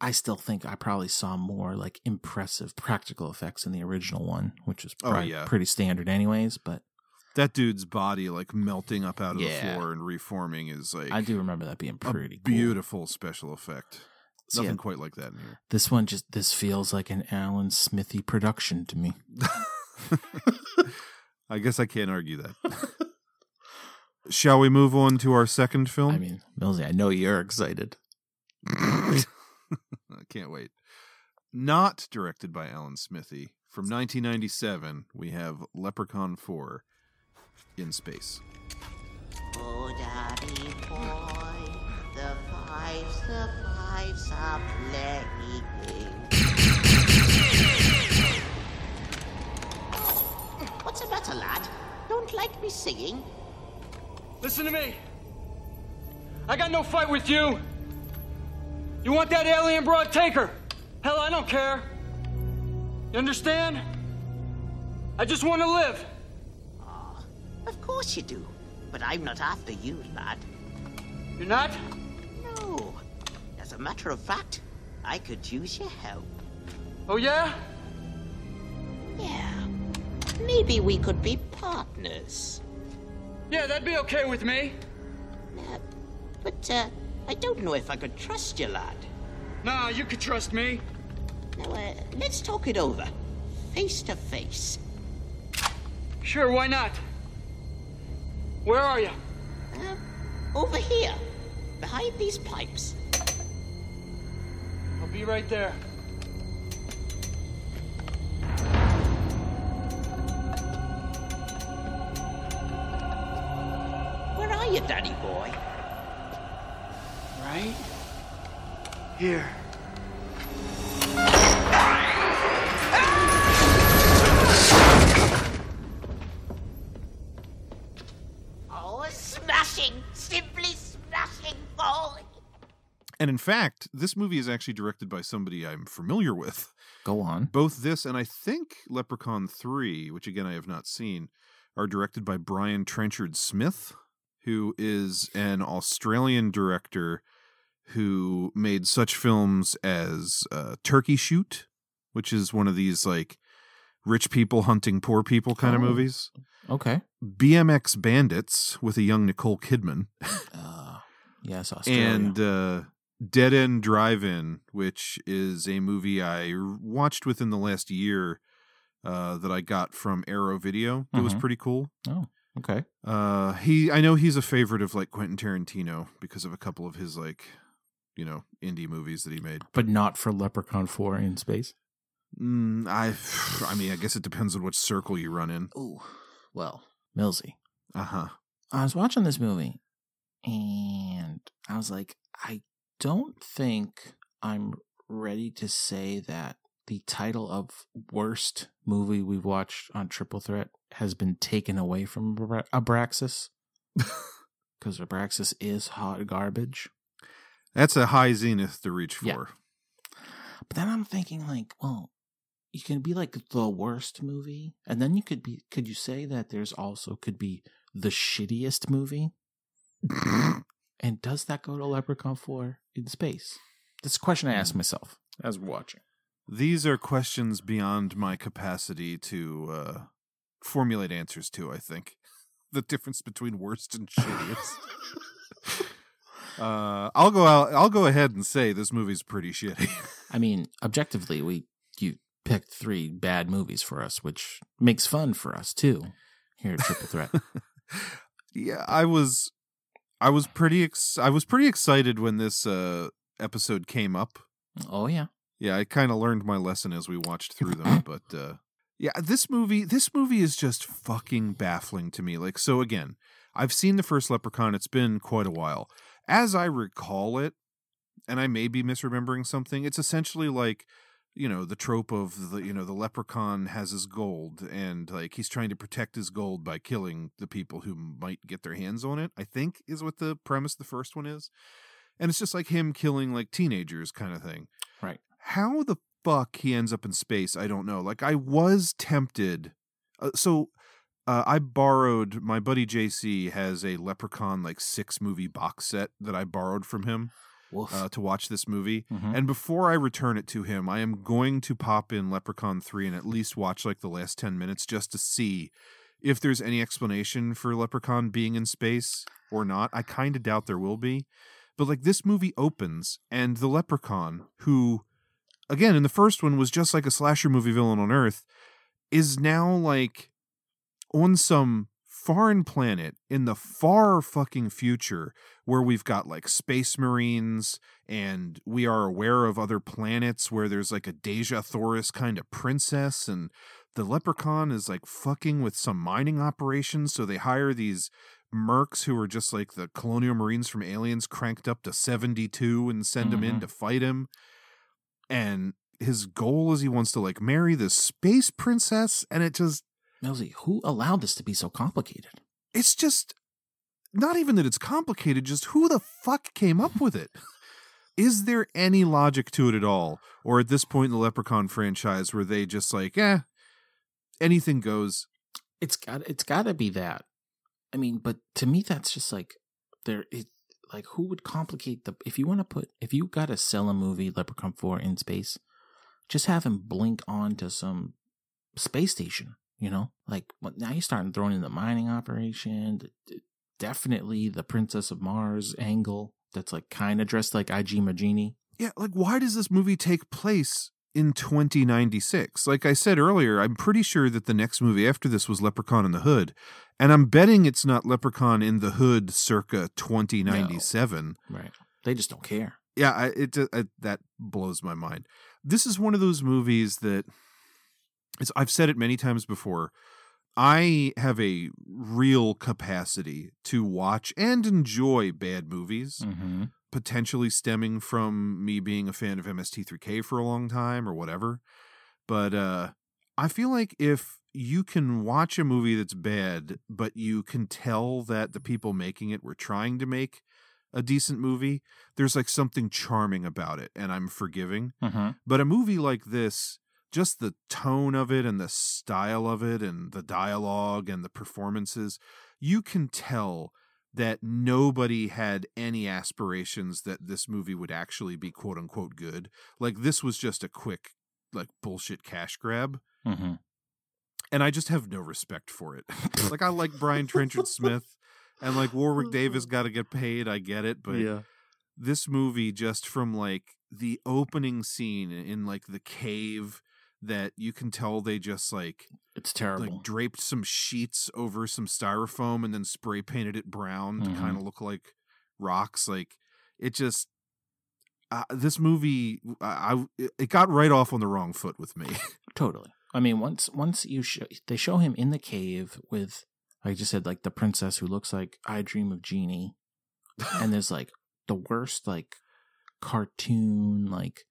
I still think I probably saw more like impressive practical effects in the original one, which was Oh, yeah. pretty standard, anyways. But that dude's body like melting up out of Yeah. the floor and reforming is like I do remember that being pretty cool. beautiful special effect. So, Nothing yeah, quite like that in here. this one just this feels like an Alan Smithee production to me. I guess I can't argue that. Shall we move on to our second film? I mean, Millsy, I know you're excited. I can't wait. Not directed by Alan Smithee. From 1997, we have Leprechaun 4 in space. Oh, daddy boy, the fives, the playing. What's the matter, lad? Don't like me singing? Listen to me. I got no fight with you. You want that alien broad? Take her. Hell, I don't care. You understand? I just want to live. Ah, of course you do. But I'm not after you, lad. You're not? No. A matter of fact, I could use your help. Oh, yeah? Yeah. Maybe we could be partners. Yeah, that'd be okay with me. Uh, but, uh, I don't know if I could trust you, lad. Nah, you could trust me. Now, uh, let's talk it over. Face to face. Sure, why not? Where are you? Uh, over here. Behind these pipes. Be right there. Where are you, Daddy boy? Right? Here. And in fact, this movie is actually directed by somebody I'm familiar with. Go on. Both this and I think Leprechaun 3, which again I have not seen, are directed by Brian Trenchard Smith, who is an Australian director who made such films as uh, Turkey Shoot, which is one of these like rich people hunting poor people kind of Oh. movies. Okay. BMX Bandits with a young Nicole Kidman. Uh, yes, Australia. and uh, Dead End Drive In, which is a movie I watched within the last year uh, that I got from Arrow Video. It was Mhm. pretty cool. oh, okay. Uh, he, I know he's a favorite of like Quentin Tarantino because of a couple of his like, you know, indie movies that he made. But not for Leprechaun 4 in space. Mm, I, I mean, I guess it depends on which circle you run in. Oh, Well, Millsy. Uh huh. I was watching this movie and I was like, I don't think I'm ready to say that the title of worst movie we've watched on Triple Threat has been taken away from Abra- Abraxas. Because Abraxas is hot garbage. That's a high zenith to reach for. Yeah. But then I'm thinking, like, well, you can be like the worst movie, and then you could be. Could you say that there's also could be the shittiest movie? and does that go to Leprechaun Four in space? That's a question I ask myself as we're watching. These are questions beyond my capacity to uh, formulate answers to, I think. The difference between worst and shittiest. uh, I'll go out I'll go ahead and say this movie's pretty shitty. I mean, objectively, we you picked three bad movies for us, which makes fun for us too here at Triple Threat. yeah, I was I was pretty ex- I was pretty excited when this uh, episode came up. oh yeah, Yeah, I kind of learned my lesson as we watched through them, but uh yeah, this movie this movie is just fucking baffling to me. Like so again, I've seen the first Leprechaun, it's been quite a while. As I recall it, and I may be misremembering something, it's essentially like you know the trope of the you know the leprechaun has his gold and like he's trying to protect his gold by killing the people who might get their hands on it i think is what the premise of the first one is and it's just like him killing like teenagers kind of thing right. how the fuck he ends up in space i don't know like i was tempted uh, so uh, i borrowed my buddy jc has a leprechaun like six movie box set that i borrowed from him. Uh, to watch this movie. Mhm. and before i return it to him i am going to pop in leprechaun 3 and at least watch like the last 10 minutes just to see if there's any explanation for leprechaun being in space or not. I kind of doubt there will be. But like this movie opens and the leprechaun who again in the first one was just like a slasher movie villain on earth is now like on some foreign planet in the far fucking future where we've got like space marines and we are aware of other planets where there's like a Dejah Thoris kind of princess and the leprechaun is like fucking with some mining operations so they hire these mercs who are just like the colonial marines from aliens cranked up to 72 and send them in mm-hmm. to fight him and his goal is he wants to like marry this space princess and it just Millsy, who allowed this to be so complicated? it's just not even that it's complicated just who the fuck came up with it is there any logic to it at all or at this point in the leprechaun franchise where they just like eh anything goes It's got it's got to be that. I mean, but to me, that's just like there. It like who would complicate the if you want to put if you got to sell a movie Leprechaun Four in space, just have him blink onto some space station. You know, like now you're starting throwing in the mining operation. Definitely the Princess of Mars angle. That's like kind of dressed like IG Magini. yeah like why does this movie take place in 2096 like i said earlier i'm pretty sure that the next movie after this was leprechaun in the hood and i'm betting it's not leprechaun in the hood circa 2097 Right. They just don't care. yeah I, it, uh, that blows my mind this is one of those movies that it's i've said it many times before i have a real capacity to watch and enjoy bad movies Mm-hmm. potentially stemming from me being a fan of mst3k for a long time or whatever but uh i feel like if you can watch a movie that's bad but you can tell that the people making it were trying to make a decent movie there's like something charming about it and i'm forgiving Mm-hmm. but a movie like this just the tone of it and the style of it and the dialogue and the performances you can tell that nobody had any aspirations that this movie would actually be quote unquote good like this was just a quick like bullshit cash grab Mm-hmm. and I just have no respect for it. like I like Brian Trenchard Smith and like Warwick Davis got to get paid. I get it, but yeah. this movie just from like the opening scene in like the cave that you can tell they just like It's terrible. like draped some sheets over some styrofoam and then spray painted it brown to Mhm. kind of look like rocks like it just uh, this movie I, I it got right off on the wrong foot with me Totally. I mean, once once you show they show him in the cave with, like I just said, like the princess who looks like I Dream of Jeannie, and there's like the worst like cartoon like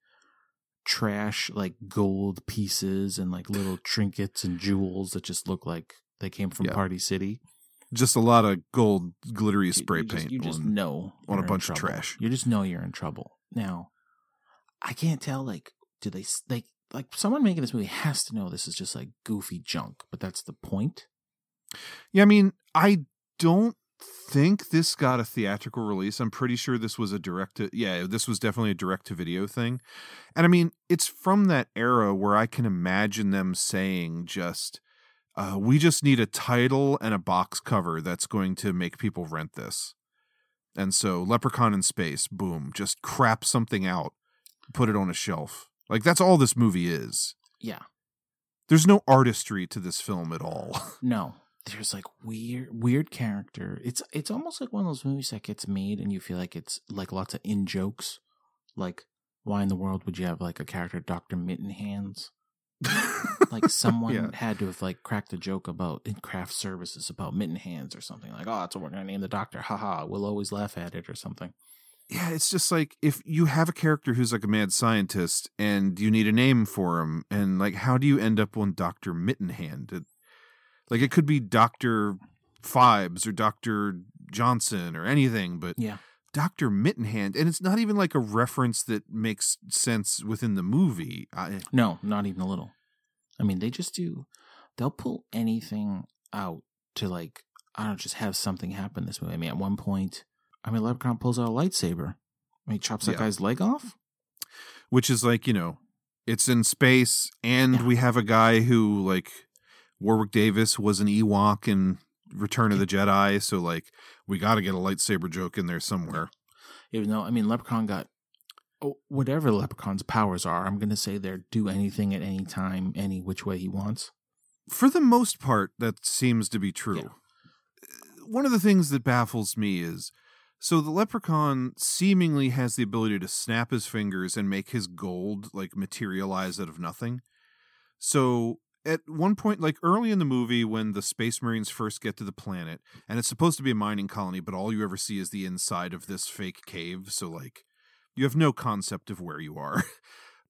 trash like gold pieces and like little trinkets and jewels that just look like they came from Yeah. Party City. just a lot of gold glittery spray you just- paint you just on- know on a bunch of trash. You just know you're in trouble. Now, I can't tell. Like, do they like like someone making this movie has to know this is just like goofy junk, but that's the point. Yeah, I mean, I don't think this got a theatrical release. I'm pretty sure this was a direct to yeah, this was definitely a direct to video thing. And I mean, it's from that era where I can imagine them saying just uh, we just need a title and a box cover that's going to make people rent this. And so Leprechaun in Space, boom, just crap something out, put it on a shelf. Like that's all this movie is. Yeah. There's no artistry to this film at all. No, there's like weird, weird character. It's it's almost like one of those movies that gets made and you feel like it's like lots of in jokes. Like, why in the world would you have like a character Doctor Mitten Hands? like someone Yeah. had to have like cracked a joke about in craft services about mitten hands or something like oh that's what we're gonna name the doctor haha we'll always laugh at it or something yeah, it's just like if you have a character who's like a mad scientist and you need a name for him, and like, how do you end up on Doctor Mittenhand? It, like, it could be Doctor Phibes or Doctor Johnson or anything, but yeah. Doctor Mittenhand, and it's not even like a reference that makes sense within the movie. I, eh. no not even a little. I mean they just do they'll pull anything out to like i don't know just have something happen this movie. I mean at one point i mean leprechaun pulls out a lightsaber. I mean, he chops that Yeah. guy's leg off? Which is like you know, it's in space, and we have a guy who like Warwick Davis was an Ewok in Return of the Jedi, so like we got to get a lightsaber joke in there somewhere. even though i mean leprechaun got oh, whatever leprechaun's powers are i'm gonna say they're do anything at any time any which way he wants For the most part, that seems to be true. Uh, one of the things that baffles me is so the leprechaun seemingly has the ability to snap his fingers and make his gold like materialize out of nothing. So at one point, like early in the movie, when the Space Marines first get to the planet, and it's supposed to be a mining colony, but all you ever see is the inside of this fake cave. So, like, you have no concept of where you are.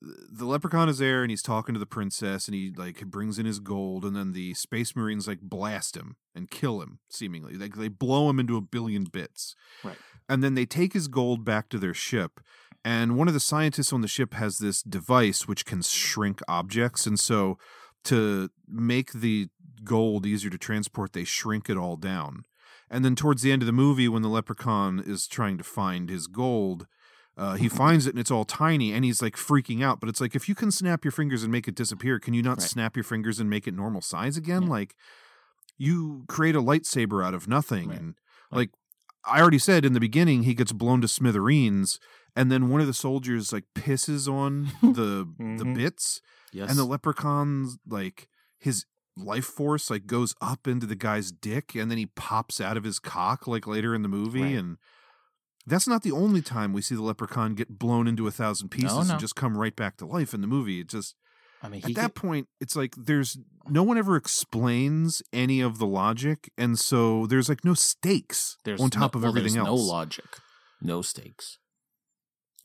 the leprechaun is there and he's talking to the princess and he like brings in his gold and then the space marines like blast him and kill him seemingly like they blow him into a billion bits Right. and then they take his gold back to their ship and one of the scientists on the ship has this device which can shrink objects and so to make the gold easier to transport they shrink it all down and then towards the end of the movie when the leprechaun is trying to find his gold uh, he finds it and it's all tiny and he's like freaking out but it's like if you can snap your fingers and make it disappear can you not Right. snap your fingers and make it normal size again Yeah. like you create a lightsaber out of nothing Right. and like i already said in the beginning he gets blown to smithereens and then one of the soldiers like pisses on the the Mhm. bits Yes. and the leprechaun's like his life force like goes up into the guy's dick and then he pops out of his cock like later in the movie Right. and that's not the only time we see the leprechaun get blown into a thousand pieces no. and just come right back to life in the movie it just I mean, at that get- point it's like there's no one ever explains any of the logic and so there's like no stakes there's on top no, of well, everything there's else No logic, no stakes.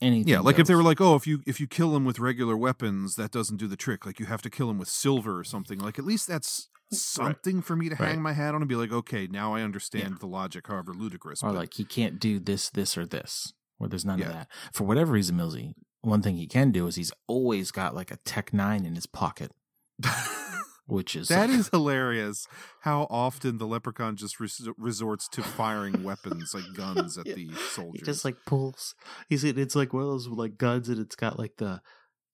Anything. yeah like if they were like oh if you if you kill him with regular weapons that doesn't do the trick like you have to kill him with silver or something like at least that's mm, something for me to Right. hang my hat on and be like okay now i understand the logic however ludicrous or but like he can't do this, this, or this, where there's none Yeah. of that. For whatever reason, Millsy, one thing he can do is he's always got like a Tech Nine in his pocket, which is That is hilarious. How often the leprechaun just res- resorts to firing weapons like guns at Yeah. the he soldiers. just like pulls. He's it's like one of those like guns, and it's got like the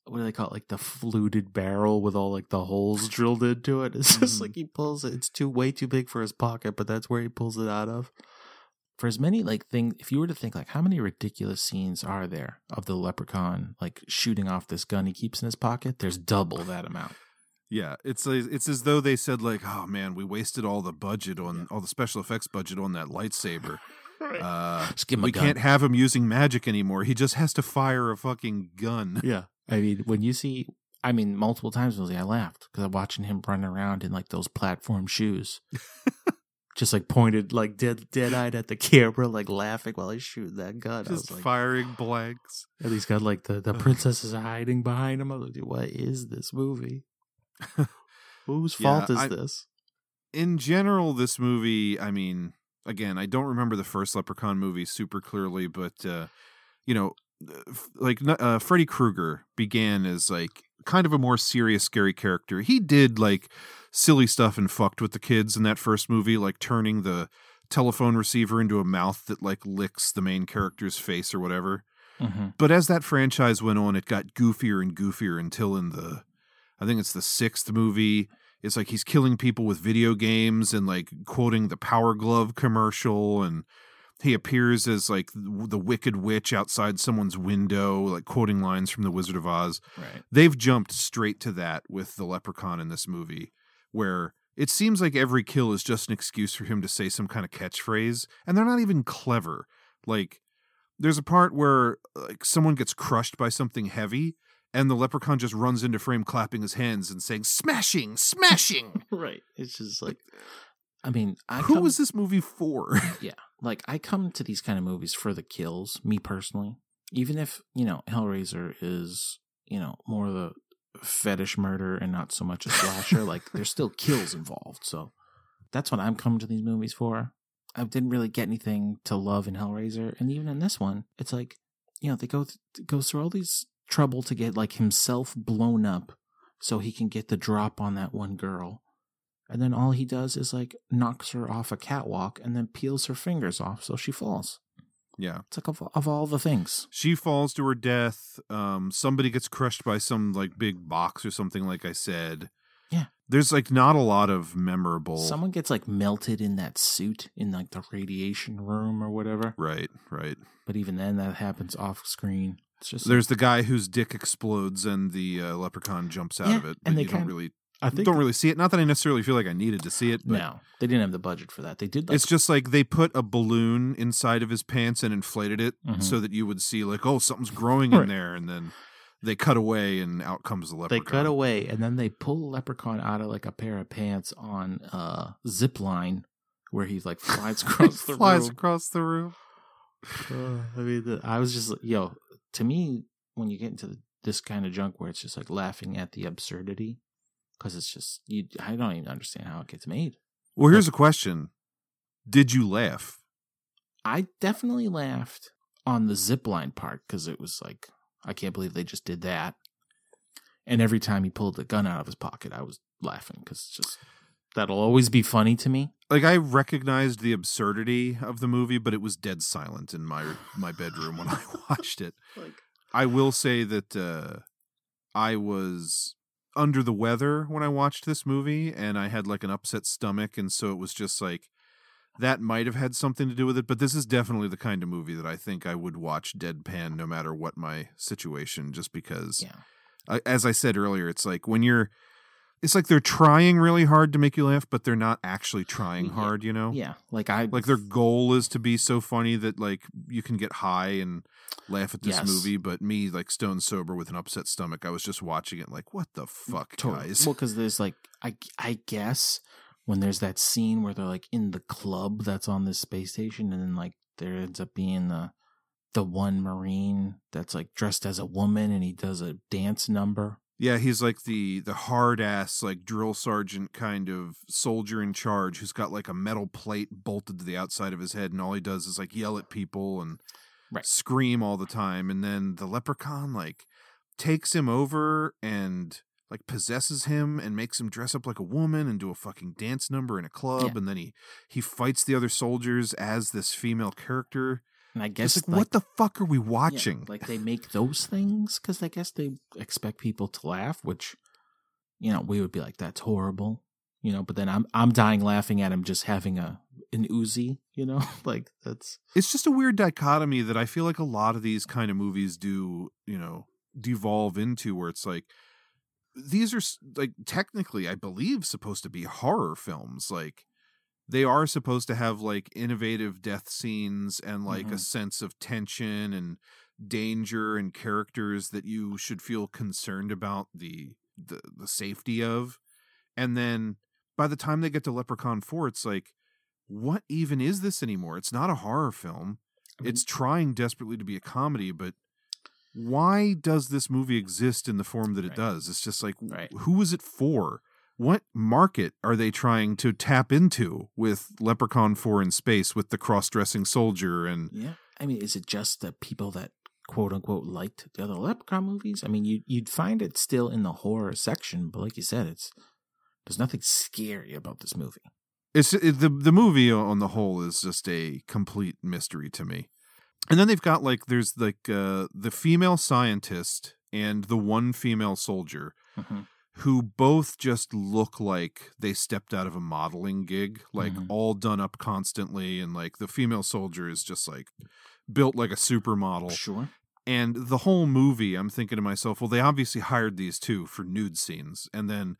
what do they call it? Like the fluted barrel with all like the holes drilled into it. It's just Mhm. like he pulls it. It's too way too big for his pocket, but that's where he pulls it out of. For as many like things, if you were to think like how many ridiculous scenes are there of the leprechaun like shooting off this gun he keeps in his pocket, there's double that amount. Yeah, it's it's as though they said like, "Oh man, we wasted all the budget on all the special effects budget on that lightsaber. Uh, give we gun. can't have him using magic anymore. He just has to fire a fucking gun." Yeah. I mean, when you see, I mean, multiple times, Lizzie, I laughed because I'm watching him run around in like those platform shoes. Just like pointed, like dead, dead eyed at the camera, like laughing while he's shooting that gun. I Just was like, firing blanks. and he's got like the, the princesses are hiding behind him. I was like, what is this movie? Whose Yeah, fault is I- this? in general, this movie, I mean, again, I don't remember the first Leprechaun movie super clearly, but uh, you know, like uh, Freddy Krueger began as like kind of a more serious, scary character. He did like silly stuff and fucked with the kids in that first movie, like turning the telephone receiver into a mouth that like licks the main character's face or whatever. Mm-hmm. But as that franchise went on, it got goofier and goofier until in the, I think it's the sixth movie. It's like he's killing people with video games and like quoting the Power Glove commercial, and he appears as like the Wicked Witch outside someone's window, like quoting lines from The Wizard of Oz. Right. They've jumped straight to that with the Leprechaun in this movie, where it seems like every kill is just an excuse for him to say some kind of catchphrase, and they're not even clever. Like, there's a part where like someone gets crushed by something heavy, and the leprechaun just runs into frame, clapping his hands and saying "smashing, smashing." Right. It's just like, I mean, I Who come- was this movie for? yeah like i come to these kind of movies for the kills me personally even if you know hellraiser is you know more of the fetish murder and not so much a slasher like there's still kills involved so that's what i'm coming to these movies for i didn't really get anything to love in hellraiser and even in this one it's like you know they go th- goes through all these trouble to get like himself blown up so he can get the drop on that one girl and then all he does is like knocks her off a catwalk and then peels her fingers off so she falls. yeah, It's like of, of all the things. she falls to her death. Um, somebody gets crushed by some like big box or something. Like I said, Yeah. There's like not a lot of memorable. Someone gets like melted in that suit in like the radiation room or whatever. Right, right. But even then, that happens off screen. It's just There's the guy whose dick explodes and the uh, leprechaun jumps out Yeah, of it, but and they you don't kind- really I think don't really see it. Not that I necessarily feel like I needed to see it, but no, they didn't have the budget for that. They did. Like, it's just like they put a balloon inside of his pants and inflated it Mhm. so that you would see like, oh, something's growing Right. in there, and then they cut away and out comes the leprechaun. they cut away and then they pull the leprechaun out of like a pair of pants on a zip line where he like flies across the flies room. across the room. Uh, I mean, the, I was just like, yo, to me, when you get into the, this kind of junk where it's just like laughing at the absurdity, because it's just you, I don't even understand how it gets made. Well, here's a question: Did you laugh? I definitely laughed on the zip line part because it was like, I can't believe they just did that. And every time he pulled the gun out of his pocket, I was laughing because it's just that'll always be funny to me. Like I recognized the absurdity of the movie, but it was dead silent in my my bedroom when I watched it. Like, I will say that uh, I was under the weather when I watched this movie, and I had like an upset stomach, and so it was just like that might have had something to do with it. But this is definitely the kind of movie that I think I would watch deadpan no matter what my situation, just because. yeah, I- as I said earlier, it's like when you're, it's like they're trying really hard to make you laugh, but they're not actually trying hard. You know, yeah. Like I like their goal is to be so funny that like you can get high and laugh at this Yes. movie. But me, like stone sober with an upset stomach, I was just watching it like, what the fuck, Totally. guys? Well, because there's like I I guess when there's that scene where they're like in the club that's on this space station, and then like there ends up being the the one marine that's like dressed as a woman, and he does a dance number. Yeah, he's like the the hard ass like drill sergeant kind of soldier in charge who's got like a metal plate bolted to the outside of his head, and all he does is like yell at people and Right. scream all the time. And then the leprechaun like takes him over and like possesses him and makes him dress up like a woman and do a fucking dance number in a club. Yeah. And then he he fights the other soldiers as this female character. And I Guess guess like, what the fuck are we yeah, watching? like they make those things because I guess they expect people to laugh, which you know we would be like that's horrible, you know. But then I'm I'm dying laughing at him just having a an Uzi, you know, like that's it's just a weird dichotomy that I feel like a lot of these kind of movies do, you know, devolve into where it's like these are like technically I believe supposed to be horror films like they are supposed to have like innovative death scenes and like a Mhm. sense of tension and danger and characters that you should feel concerned about the the, the safety of and then by the time they get to Leprechaun 4 it's like what even is this anymore? It's not a horror film. It's trying desperately to be a comedy, but why does this movie exist in the form that it Right. does? It's just like, Right. who is it for? What market are they trying to tap into with Leprechaun 4 in space with the cross dressing soldier? And Yeah. I mean, is it just the people that quote unquote liked the other Leprechaun movies? I mean, you you'd find it still in the horror section, but like you said, it's there's nothing scary about this movie. it's it, the the movie on the whole is just a complete mystery to me. And then they've got like there's like uh the female scientist and the one female soldier who both just look like they stepped out of a modeling gig, like Mhm. all done up constantly and like the female soldier is just like built like a supermodel. Sure. And the whole movie, I'm thinking to myself, well, they obviously hired these two for nude scenes, and then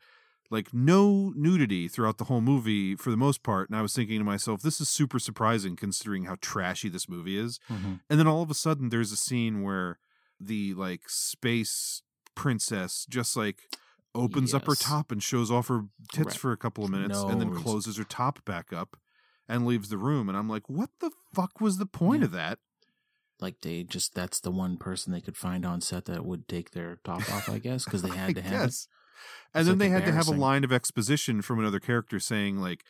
like no nudity throughout the whole movie for the most part. And I was thinking to myself, this is super surprising considering how trashy this movie is. Mhm. And then all of a sudden, there's a scene where the like space princess just like opens up her top and shows off her tits Right. for a couple of minutes, No and then closes her top back up and leaves the room. And I'm like, what the fuck was the point Yeah. of that? Like they just that's the one person they could find on set that would take their top off, I guess, because they had to have it. And It's, then like, they had to have a line of exposition from another character saying like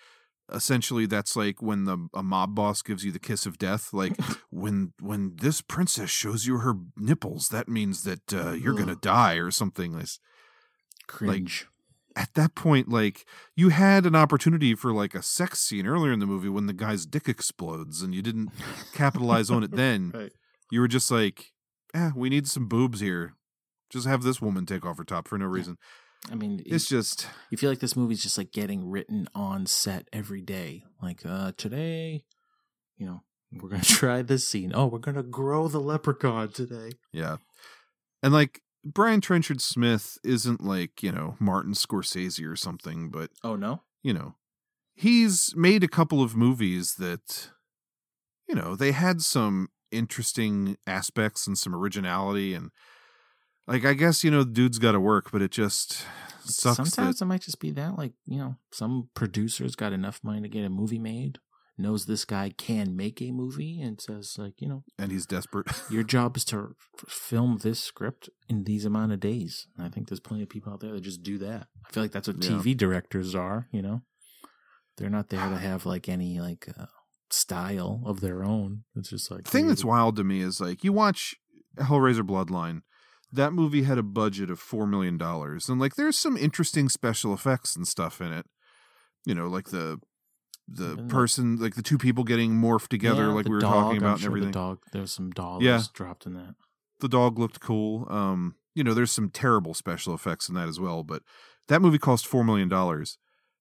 essentially that's like when the a mob boss gives you the kiss of death like when when this princess shows you her nipples that means that uh, you're going to die or something like Cringe. at that point like you had an opportunity for like a sex scene earlier in the movie when the guy's dick explodes and you didn't capitalize on it then Right. you were just like eh, we need some boobs here just have this woman take off her top for no reason I mean, it's just you feel like this movie's just like getting written on set every day. Like uh today, you know, we're gonna try this scene. Oh, we're gonna grow the leprechaun today. Yeah. And like Brian Trenchard Smith isn't like, you know, Martin Scorsese or something, but, Oh no. you know, he's made a couple of movies that, you know, they had some interesting aspects and some originality. And, like, I guess, you know, the dude's got to work, but it just sucks. Sometimes that, it might just be that, like you know, some producers got enough money to get a movie made, knows this guy can make a movie, and says like, you know, and he's desperate. your job is to film this script in these amount of days. And I think there's plenty of people out there that just do that. I feel like that's what Yeah. TV directors are. You know, they're not there to have like any like uh, style of their own. It's just like The thing that's wild to me is like you watch Hellraiser Bloodline. That movie had a budget of four million dollars, and like there's some interesting special effects and stuff in it. You know, like the the person, like the two people getting morphed together, Yeah, like we were dog, talking I'm about, and sure everything. The dog, there's some dollars Yeah. dropped in that. The dog looked cool. Um, you know, there's some terrible special effects in that as well, but that movie cost four million dollars.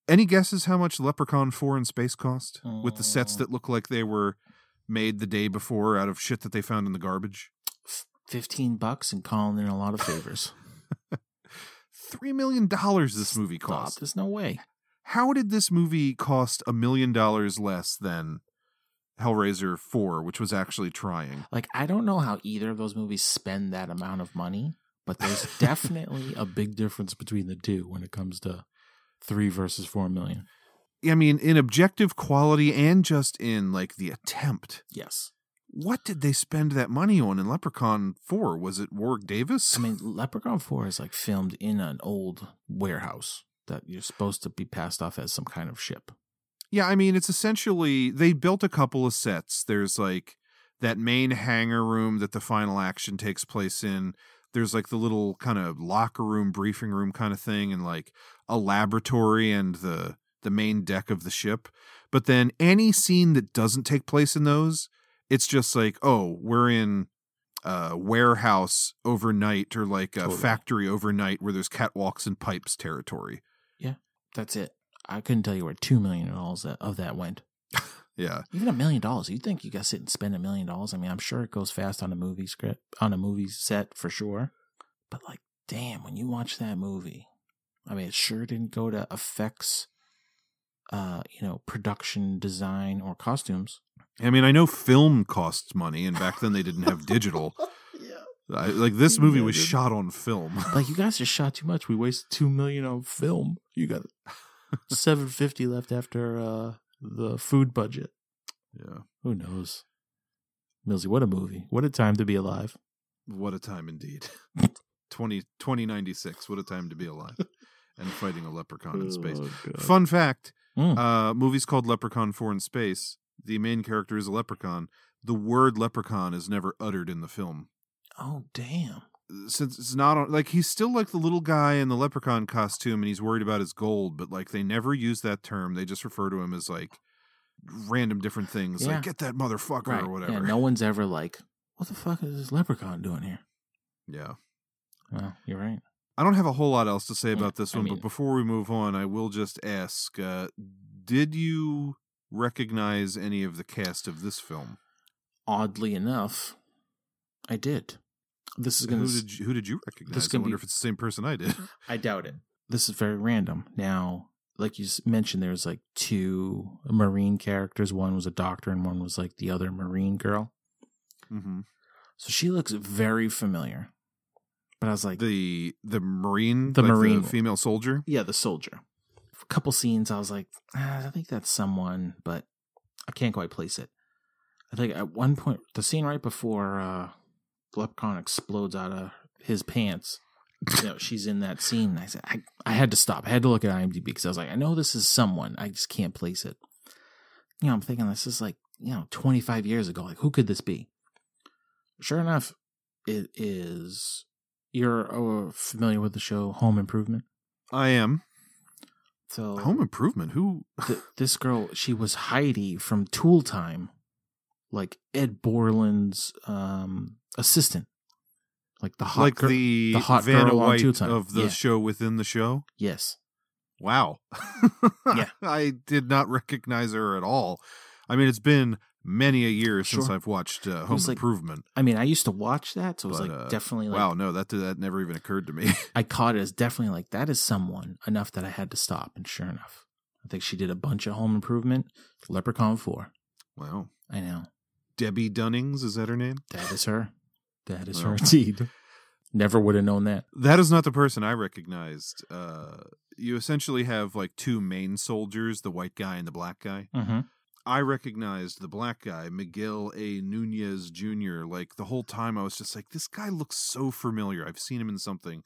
Any guesses how much Leprechaun Four in Space cost? With the sets that look like they were made the day before out of shit that they found in the garbage. Fifteen bucks and calling in a lot of favors. Three million dollars this movie Stop. cost. There's no way. How did this movie cost a million dollars less than Hellraiser 4, which was actually trying? Like I don't know how either of those movies spend that amount of money, but there's definitely a big difference between the two when it comes to three versus four million. I mean, in objective quality and just in like the attempt. Yes. What did they spend that money on in Leprechaun 4? Was it Warwick Davis? I mean, Leprechaun 4 is like filmed in an old warehouse that you're supposed to be passed off as some kind of ship. Yeah, I mean, it's essentially they built a couple of sets. There's like that main hangar room that the final action takes place in. There's like the little kind of locker room, briefing room kind of thing, and like a laboratory and the the main deck of the ship. But then any scene that doesn't take place in those, it's just like, oh, we're in a warehouse overnight or like a Totally. factory overnight where there's catwalks and pipes territory. That's it. I couldn't tell you where two million dollars of that went. Yeah. Even a million dollars. You think you got to sit and spend a million dollars? I mean, I'm sure it goes fast on a movie script, on a movie set for sure. But like, damn, when you watch that movie, I mean, it sure didn't go to effects, uh, you know, production design or costumes. I mean, I know film costs money, and back then they didn't have digital. I, like this movie was shot on film. Like, you guys just shot too much. We wasted two million on film. You got seven fifty left after uh the food budget. Yeah, Who knows? Millsy, what a movie! What a time to be alive. what a time indeed. 20, 2096, what a time to be alive and fighting a leprechaun in space. Fun fact: Mm. uh, movies called Leprechaun Four in Space. The main character is a leprechaun. The word leprechaun is never uttered in the film. Oh damn! since it's not on like he's still like the little guy in the leprechaun costume and he's worried about his gold but like they never use that term they just refer to him as like random different things Yeah. like get that motherfucker or whatever Yeah, no one's ever like, what the fuck is this leprechaun doing here? yeah Well, you're right. i don't have a whole lot else to say Yeah, about this I one mean- but before we move on i will just ask uh did you recognize any of the cast of this film Oddly enough, I did. This is gonna. who did you, who did you recognize this i wonder be- if it's the same person i did I doubt it. This is very random. Now, like you mentioned, there was like two marine characters. One was a doctor, and one was like the other marine girl. mm-hmm. So she looks very familiar. But I was like, the the marine The like marine- female soldier yeah, the soldier. A couple scenes, I was like, ah, I think that's someone, but I can't quite place it. I think at one point, the scene right before uh, the leprechaun explodes out of his pants, you know, she's in that scene. And I said, I, I had to stop. I had to look at IMDb because I was like, I know this is someone. I just can't place it. You know, I'm thinking this is like, you know, 25 years ago. Like, who could this be? Sure enough, it is. You're uh, familiar with the show Home Improvement? i am So home improvement who th- this girl, she was Heidi from Tool Time, like Ed Borland's um, assistant, like the hot like gir- the, the hot Vanna girl on White Tool Time. of the Yeah. show within the show. Yes, Wow. Yeah. I did not recognize her at all. I mean, it's been many a year since I've watched uh, Home like- Improvement. I mean, I used to watch that, so it was but, like uh, definitely like wow, no, that that never even occurred to me. I caught it as definitely like that is someone enough that I had to stop. And sure enough, I think she did a bunch of home improvement. Leprechaun 4. wow, I know. Debbe Dunnings is that her name? That is her. That is her indeed. Never would have known that. That is not the person I recognized. Uh, you essentially have like two main soldiers, the white guy and the black guy. Mm-hmm. I recognized the black guy, Miguel A. Nunez Jr. Like the whole time, I was just like, this guy looks so familiar. I've seen him in something.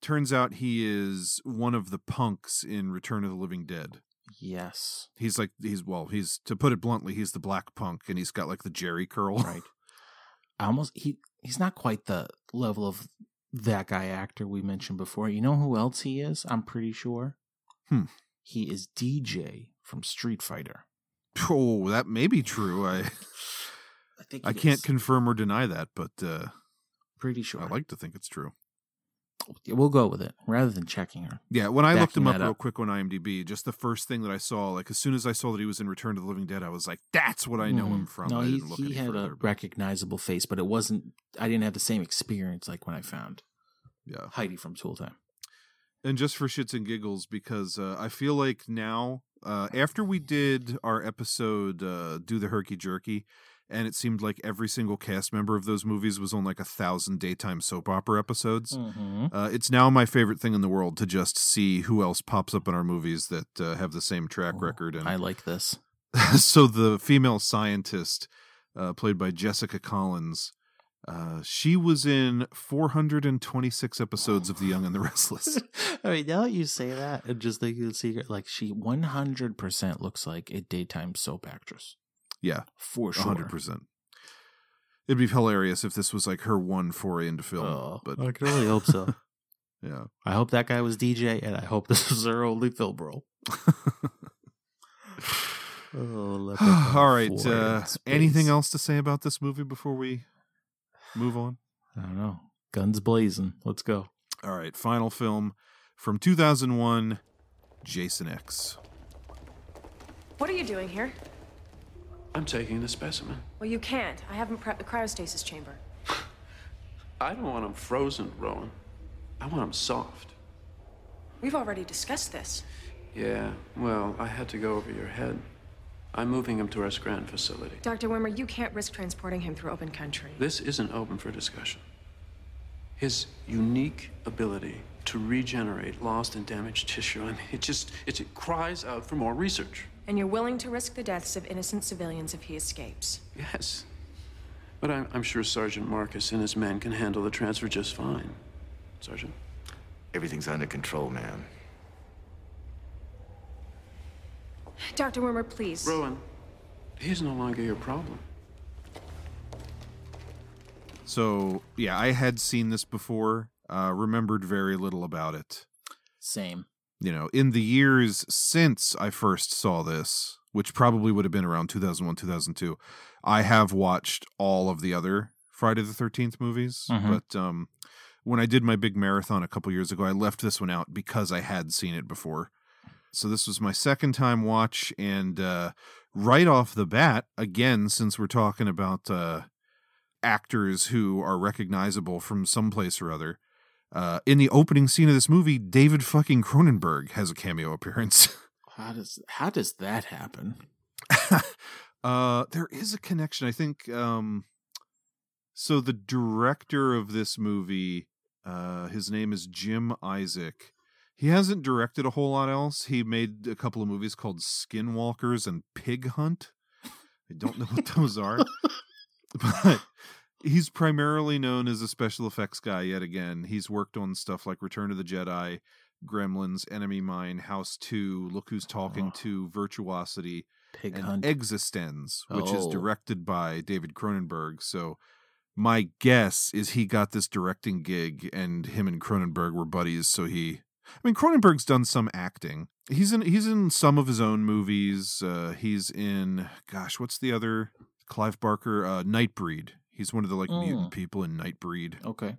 Turns out he is one of the punks in Return of the Living Dead. Yes. He's like, he's, well, he's, to put it bluntly, he's the black punk and he's got like the Jheri curl. Right. I almost he he's not quite the level of that guy actor we mentioned before. You know who else he is? I'm pretty sure. Hmm. He is Dee Jay from Street Fighter. Oh, that may be true. I, I think I can't is. confirm or deny that, but uh, pretty sure. I like to think it's true. We'll go with it rather than checking her. Yeah, when I looked him up that real quick on IMDb, just the first thing that I saw, like as soon as I saw that he was in Return to the Living Dead, I was like, "That's what I know him Mhm. from." No, I he didn't look he had further, a but recognizable face, but it wasn't. I didn't have the same experience like when I found yeah. Heidi from Tool Time. And just for shits and giggles, because uh, I feel like now, uh, after we did our episode, uh, "Do the Herky Jerky," and it seemed like every single cast member of those movies was on like a thousand daytime soap opera episodes. Mm-hmm. Uh, it's now my favorite thing in the world to just see who else pops up in our movies that uh, have the same track record. And I like this. so the female scientist, uh, played by Jessica Collins, uh, she was in 426 episodes of The Young and the Restless. I mean, now that you say that, and just thinking the secret, like she 100% looks like a daytime soap actress. Yeah, For sure. 100%. It'd be hilarious if this was like her one foray into film. Oh, but I can only hope so. yeah. I hope that guy was Dee Jay, and I hope this was her only film role. oh, All right. Uh, anything else to say about this movie before we move on? I don't know. Guns blazing. Let's go. All right. Final film from 2001 Jason X. What are you doing here? I'm taking the specimen. Well, you can't. I haven't prepped the cryostasis chamber. I don't want them frozen, Rowan. I want them soft. We've already discussed this. Yeah, well, I had to go over your head. I'm moving him to our Scranton facility. Dr. Wimmer, you can't risk transporting him through open country. This isn't open for discussion. His unique ability to regenerate lost and damaged tissue, I mean, it just it, it cries out for more research. And you're willing to risk the deaths of innocent civilians if he escapes. Yes. But I'm, I'm sure Sergeant Marcus and his men can handle the transfer just fine. Sergeant? Everything's under control, ma'am. Dr. Wimmer, please. Rowan, he's no longer your problem. So, yeah, I had seen this before, uh, remembered very little about it. Same. You know, in the years since I first saw this, which probably would have been around 2001, 2002, I have watched all of the other Friday the 13th movies. Mhm. But um, when I did my big marathon a couple years ago, I left this one out because I had seen it before. So this was my second time watch, and uh, right off the bat, again, since we're talking about uh, actors who are recognizable from someplace or other, uh, in the opening scene of this movie, David fucking Cronenberg has a cameo appearance. How does how does that happen? uh, there is a connection, I think. Um, so the director of this movie, uh, his name is Jim Isaac. He hasn't directed a whole lot else. He made a couple of movies called Skinwalkers and Pig Hunt. I don't know what those are, but he's primarily known as a special effects guy yet again. He's worked on stuff like Return of the Jedi, Gremlins, Enemy Mine, House 2, Look Who's Talking Too, Virtuosity, Pig and Hunt. Existenz, which is Oh. directed by David Cronenberg. So my guess is he got this directing gig and him and Cronenberg were buddies, so he I mean Cronenberg's done some acting. He's in he's in some of his own movies. Uh he's in gosh, what's the other Clive Barker uh Nightbreed. He's one of the like mutant Mm. people in Nightbreed. Okay.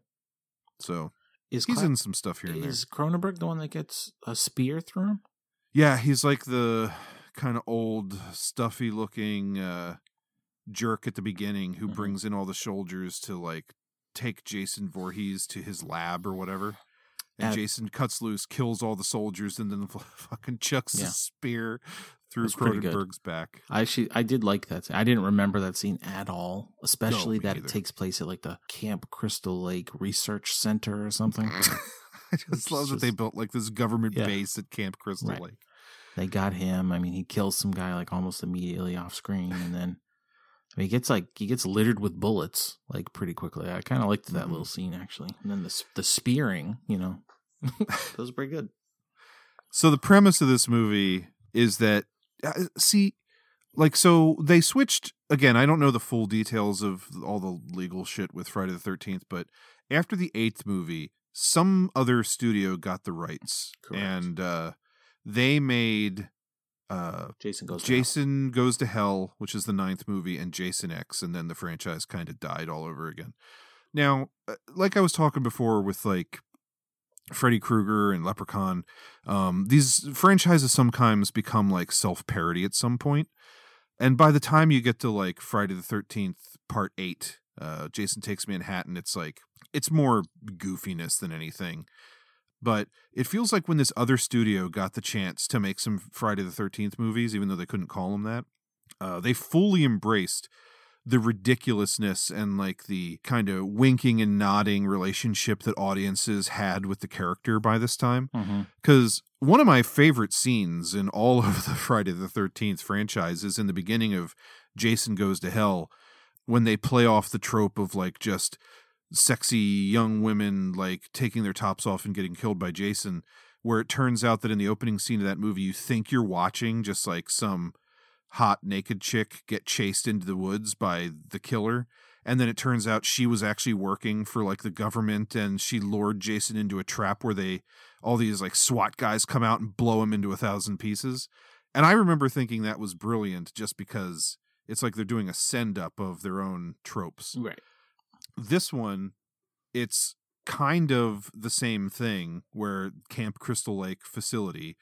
So Is he's Cla- in some stuff here and there. Is Cronenberg the one that gets a spear through him? Yeah, he's like the kind of old, stuffy looking uh, jerk at the beginning who Mhm. brings in all the soldiers to like take Jason Voorhees to his lab or whatever. And Jason cuts loose, kills all the soldiers, and then fucking chucks Yeah. a spear through. Cronenberg's back. I actually I did like that. I didn't remember that scene at all, especially me that neither. it takes place at like the Camp Crystal Lake Research Center or something. I just It's love that they built like this government Yeah. base at Camp Crystal Right. Lake. they got him. I mean, he kills some guy like almost immediately off screen, and then I mean, he gets like he gets littered with bullets like pretty quickly. I kind of liked that Mhm. little scene actually, and then the the spearing, you know, that was pretty good. So the premise of this movie is that uh, see like so they switched again I don't know the full details of all the legal shit with Friday the 13th but after the 8th movie some other studio got the rights Correct. and uh they made uh Jason goes. to hell. Jason Goes to Hell, which is the ninth movie, and Jason X, and then the franchise kind of died all over again. Now, uh, like I was talking before with like Freddy Krueger and Leprechaun, um, these franchises sometimes become like self parody at some point. And by the time you get to like Friday the 13th, part eight, uh, Jason Takes Manhattan, it's like, it's more goofiness than anything. But it feels like when this other studio got the chance to make some Friday the 13th movies, even though they couldn't call them that, uh, they fully embraced the ridiculousness and like the kind of winking and nodding relationship that audiences had with the character by this time. Mm-hmm. Because one of my favorite scenes in all of the Friday the 13th franchise is in the beginning of Jason Goes to Hell when they play off the trope of like just sexy young women like taking their tops off and getting killed by Jason, where it turns out that in the opening scene of that movie, you think you're watching just like some hot naked chick get chased into the woods by the killer. And then it turns out she was actually working for like the government and she lured Jason into a trap where they, all these like SWAT guys come out and blow him into a thousand pieces. And I remember thinking that was brilliant just because it's like they're doing a send up of their own tropes Right. this one it's kind of the same thing where camp crystal lake facility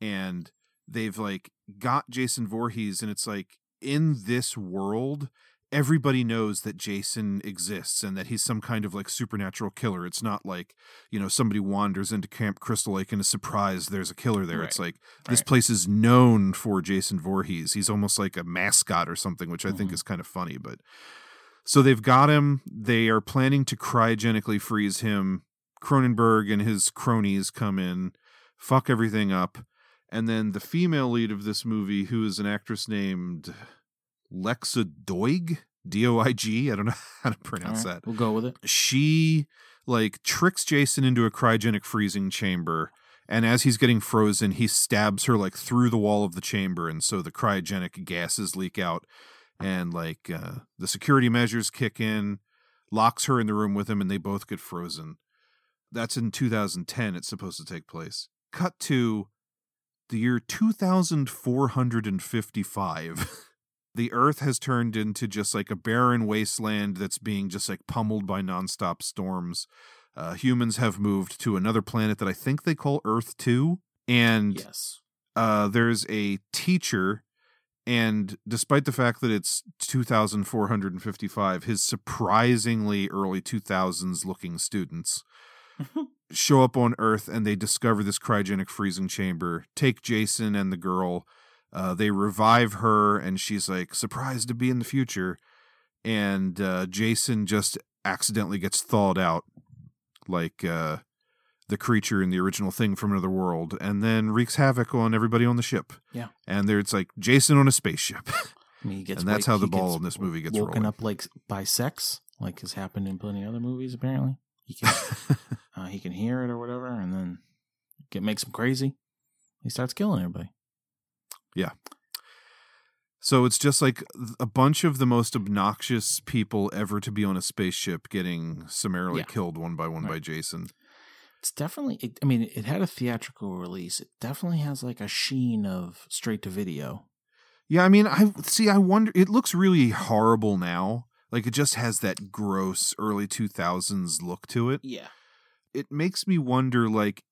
and they've like got jason Voorhees, and it's like in this world everybody knows that jason exists and that he's some kind of like supernatural killer it's not like you know somebody wanders into camp crystal lake and is surprised there's a killer there it's like this Right. place is known for jason Voorhees. he's almost like a mascot or something which i think Mhm. is kind of funny but so they've got him. They are planning to cryogenically freeze him. Cronenberg and his cronies come in, fuck everything up. And then the female lead of this movie, who is an actress named Lexa Doig, D O I G, I don't know how to pronounce right, that. We'll go with it. She like tricks Jason into a cryogenic freezing chamber. And as he's getting frozen, he stabs her like through the wall of the chamber. And so the cryogenic gases leak out and like uh, the security measures kick in, locks her in the room with him, and they both get frozen. That's in 2010. It's supposed to take place. Cut to the year 2455. the Earth has turned into just like a barren wasteland that's being just like pummeled by nonstop storms. Uh, humans have moved to another planet that I think they call Earth 2. And Yes. uh, there's a teacher, and despite the fact that it's 2,455, his surprisingly early 2000s looking students show up on Earth and they discover this cryogenic freezing chamber, take Jason and the girl. Uh, they revive her, and she's like surprised to be in the future. And uh, Jason just accidentally gets thawed out, like uh, the creature in the original thing from another world, and then wreaks havoc on everybody on the ship. Yeah. And there it's like Jason on a spaceship. I he gets and that's wake- how the ball in this movie gets woken rolling. up like by sex, like has happened in plenty of other movies. Apparently, he can uh, he can hear it or whatever, and then get makes him crazy. He starts killing everybody. Yeah. So it's just like a bunch of the most obnoxious people ever to be on a spaceship getting summarily Yeah. killed one by one by Jason. It's definitely. It, I mean, it had a theatrical release. It definitely has like a sheen of straight to video. Yeah, I mean, I see. I wonder. It looks really horrible now. Like it just has that gross early two thousands look to it. Yeah. It makes me wonder. Like,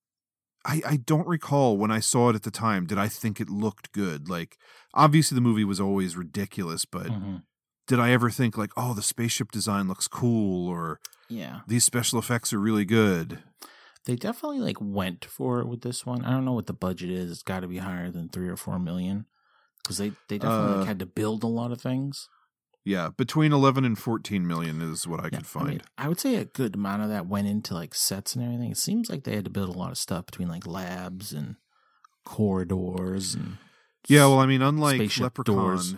I I don't recall when I saw it at the time. Did I think it looked good? Like, obviously the movie was always ridiculous, but Mhm. did I ever think like, oh, the spaceship design looks cool or Yeah. these special effects are really good? They definitely like went for it with this one. I don't know what the budget is. It's got to be higher than three or four million because they they definitely Uh, like, had to build a lot of things. Yeah, between 11 and 14 million is what I could I, find. mean, I would say a good amount of that went into like sets and everything. It seems like they had to build a lot of stuff between like labs and corridors and yeah, well, I mean, unlike Leprechaun, doors.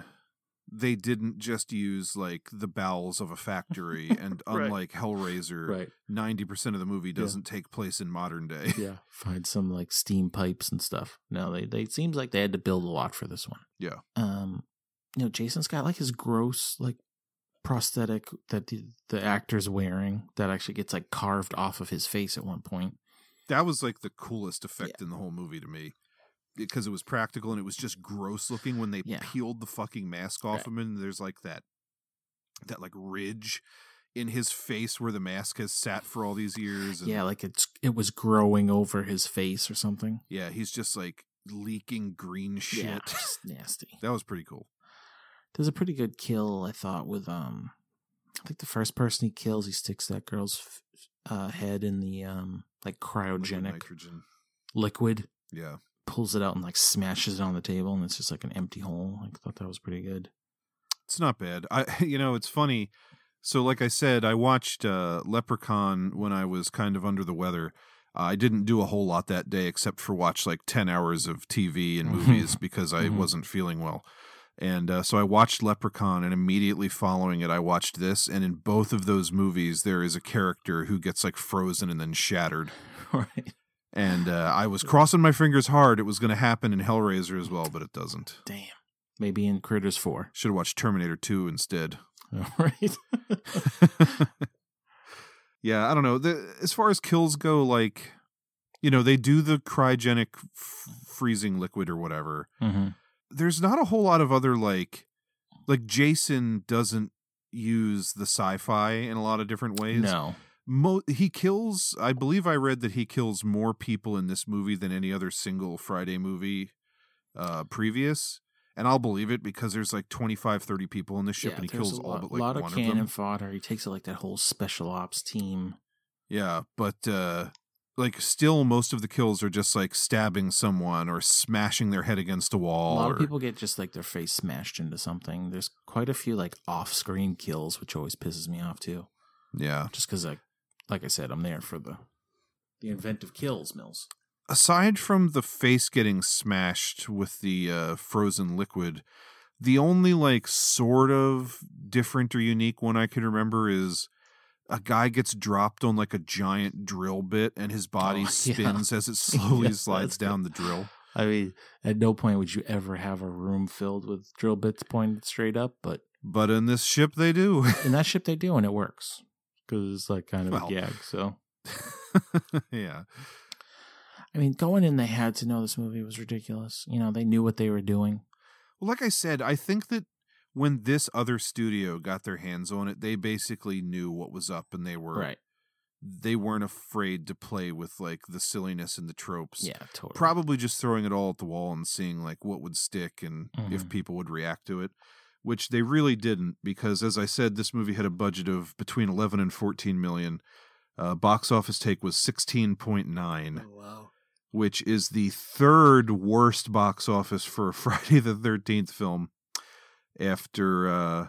they didn't just use like the bowels of a factory, and Right. unlike Hellraiser, Right. 90% of the movie doesn't take place in modern day. yeah, find some like steam pipes and stuff. No, they they it seems like they had to build a lot for this one. Yeah. Um, you know, Jason's got like his gross like prosthetic that the, the actor's wearing that actually gets like carved off of his face at one point. That was like the coolest effect in the whole movie to me. Because it was practical and it was just gross looking when they Yeah. peeled the fucking mask off Right. him and there's like that that like ridge in his face where the mask has sat for all these years. And Yeah, like it's it was growing over his face or something. yeah, he's just like leaking green shit. Yeah, nasty. that was pretty cool. There's a pretty good kill I thought with um, I think the first person he kills, he sticks that girl's uh, head in the um like cryogenic liquid. Yeah. Pulls it out and like smashes it on the table, and it's just like an empty hole. I thought that was pretty good. It's not bad. I you know, it's funny. So like I said, I watched uh Leprechaun when I was kind of under the weather. Uh, I didn't do a whole lot that day except for watch like 10 hours of TV and movies because I Mhm. wasn't feeling well. And uh, so I watched Leprechaun and immediately following it I watched this and in both of those movies there is a character who gets like frozen and then shattered. right. And uh, I was crossing my fingers hard it was going to happen in Hellraiser as well, but it doesn't. Damn. Maybe in Critters Four. Should have watched Terminator 2 instead. All right. yeah, I don't know. The, as far as kills go, like, you know, they do the cryogenic f- freezing liquid or whatever. mm-hmm. There's not a whole lot of other, like, like Jason doesn't use the sci fi in a lot of different ways. No. Mo- he kills, I believe I read that he kills more people in this movie than any other single Friday movie uh, previous. And I'll believe it because there's like 25, 30 people in this ship and he kills all lot, but like lot one of of cannon them. fodder. He takes it like that whole special ops team. Yeah, but uh like still most of the kills are just like stabbing someone or smashing their head against a wall. A lot or, of people get just like their face smashed into something. There's quite a few like off-screen kills, which always pisses me off too. Yeah. Just because, like, like I said, I'm there for the the inventive kills, Mills. Aside from the face getting smashed with the uh frozen liquid, the only like sort of different or unique one I can remember is a guy gets dropped on like a giant drill bit and his oh, body Oh, yeah. spins as it slowly Yeah, slides down good. the drill. I mean, at no point would you ever have a room filled with drill bits pointed straight up, but But in this ship they do. in that ship they do, and it works because it's like kind of Well. a gag. So, yeah. I mean, going in, they had to know this movie was ridiculous. You know, they knew what they were doing. Well, like I said, I think that when this other studio got their hands on it, they basically knew what was up and they were Right. They weren't afraid to play with like the silliness and the tropes. Yeah, totally. Probably just throwing it all at the wall and seeing like what would stick and if Mhm. people would react to it, which they really didn't because as I said this movie had a budget of between 11 and 14 million. Uh, box office take was 16.9 wow. which is the third worst box office for a Friday the 13th film after uh,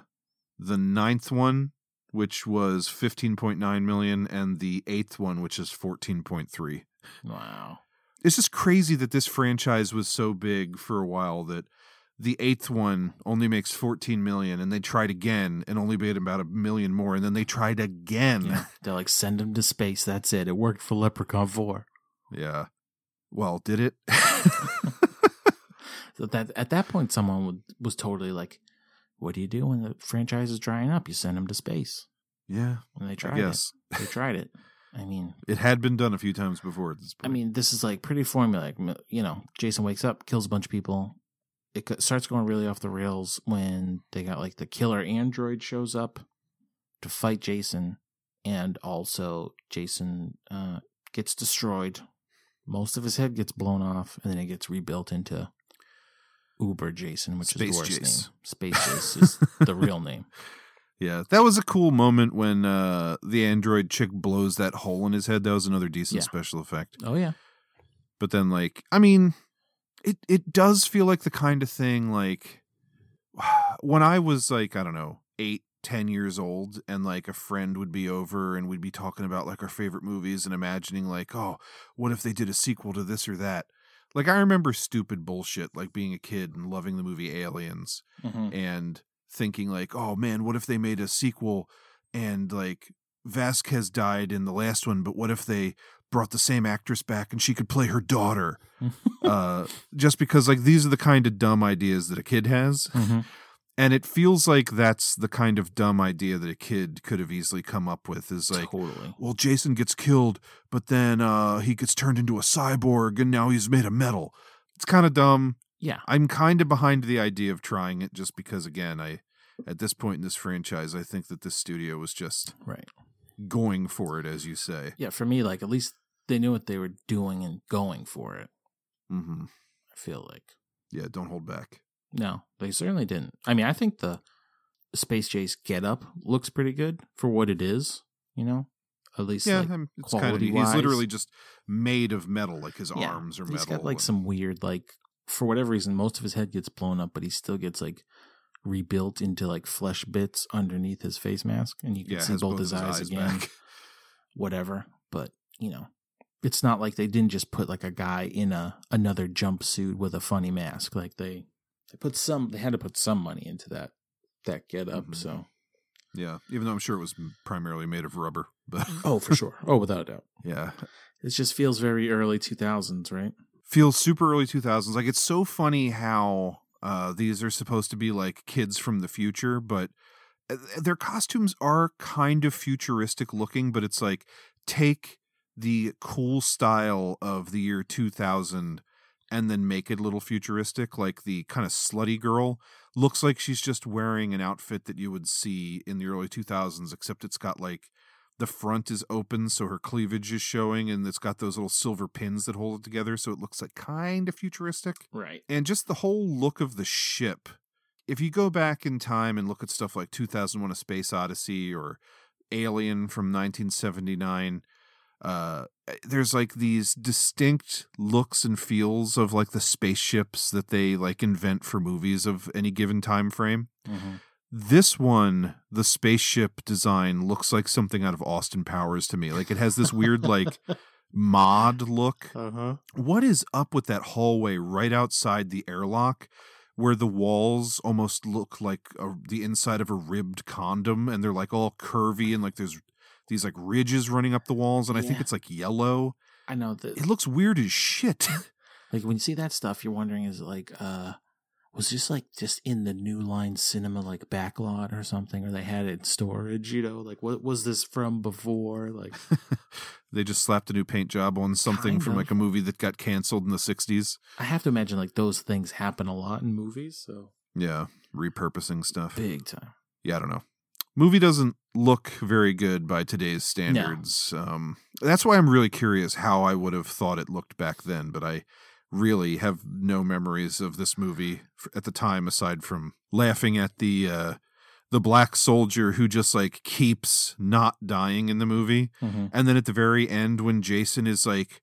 the ninth one, which was 15.9 million, and the eighth one, which is 14.3. Wow. It's just crazy that this franchise was so big for a while that the eighth one only makes 14 million and they tried again and only made about a million more and then they tried again. Yeah. They're like, send him to space. That's it. It worked for Leprechaun 4. Yeah. Well, did it? So that at that point, someone would, was totally like, "What do you do when the franchise is drying up? You send them to space." yeah. And they tried it. They tried it. I mean, It had been done a few times before I mean, this is like pretty formulaic. You know, Jason wakes up, kills a bunch of people. It starts going really off the rails when they got like the killer android shows up to fight Jason, and also Jason uh, gets destroyed. Most of his head gets blown off, and then it gets rebuilt into Uber Jason, which Space is the worst Jace. name. Space Jace is the real name. Yeah, that was a cool moment when uh, the android chick blows that hole in his head. That was another decent Yeah. special effect. Oh yeah. But then, like, I mean, it it does feel like the kind of thing like when I was like, I don't know, eight, ten years old, and like a friend would be over and we'd be talking about like our favorite movies and imagining like, oh, what if they did a sequel to this or that? Like, I remember stupid bullshit like being a kid and loving the movie Aliens Mhm. and thinking like, oh man, what if they made a sequel and like Vasquez died in the last one, but what if they brought the same actress back and she could play her daughter? uh, just because like these are the kind of dumb ideas that a kid has. Mhm. And it feels like that's the kind of dumb idea that a kid could have easily come up with is like, Totally. well, Jason gets killed, but then uh, he gets turned into a cyborg and now he's made of metal. It's kind of dumb. Yeah. I'm kind of behind the idea of trying it just because, again, I at this point in this franchise, I think that this studio was just Right. going for it, as you say. Yeah, for me, like at least they knew what they were doing and going for it. hmm I feel like. Yeah, don't hold back. No, they certainly didn't. I mean, I think the Space Jace get up looks pretty good for what it is, you know? At least yeah, like, it's kind of. He's literally just made of metal, like his Yeah, arms are He's metal. He's got like and- some weird like for whatever reason most of his head gets blown up, but he still gets like rebuilt into like flesh bits underneath his face mask and you can Yeah, see both both his his eyes, eyes again. back. Whatever. But, you know, it's not like they didn't just put like a guy in a another jumpsuit with a funny mask. Like they they put some they had to put some money into that that get up, Mm-hmm. so Yeah, even though I'm sure it was primarily made of rubber, but Oh, for sure. Oh, without a doubt. yeah, It just feels very early 2000s, right? feels super early 2000s. Like it's so funny how uh, these are supposed to be like kids from the future, but uh, their costumes are kind of futuristic looking. But it's like take the cool style of the year 2000 and then make it a little futuristic. Like the kind of slutty girl looks like she's just wearing an outfit that you would see in the early 2000s, except it's got like the front is open so her cleavage is showing and it's got those little silver pins that hold it together so it looks like kind of futuristic Right. and just the whole look of the ship if you go back in time and look at stuff like 2001 a space odyssey or alien from 1979 uh there's like these distinct looks and feels of like the spaceships that they like invent for movies of any given time frame Mm-hmm. this one, the spaceship design looks like something out of Austin Powers to me. Like it has this weird like mod look. Uh-huh. What is up with that hallway right outside the airlock where the walls almost look like a, the inside of a ribbed condom and they're like all curvy and like there's these like ridges running up the walls and I think it's like yellow. I know that It looks weird as shit. like when you see that stuff you're wondering is it like uh was this like just in the new line cinema like backlot or something or they had it in storage you know like what was this from before like they just slapped a new paint job on something Kind from of. like a movie that got canceled in the 60s. i have to imagine like those things happen a lot in movies so Yeah, repurposing stuff. big time Yeah, I don't know. Movie doesn't look very good by today's standards. Um, that's why I'm really curious how I would have thought it looked back then. But I really have no memories of this movie at the time, aside from laughing at the uh, the black soldier who just like keeps not dying in the movie, Mhm. and then at the very end when Jason is like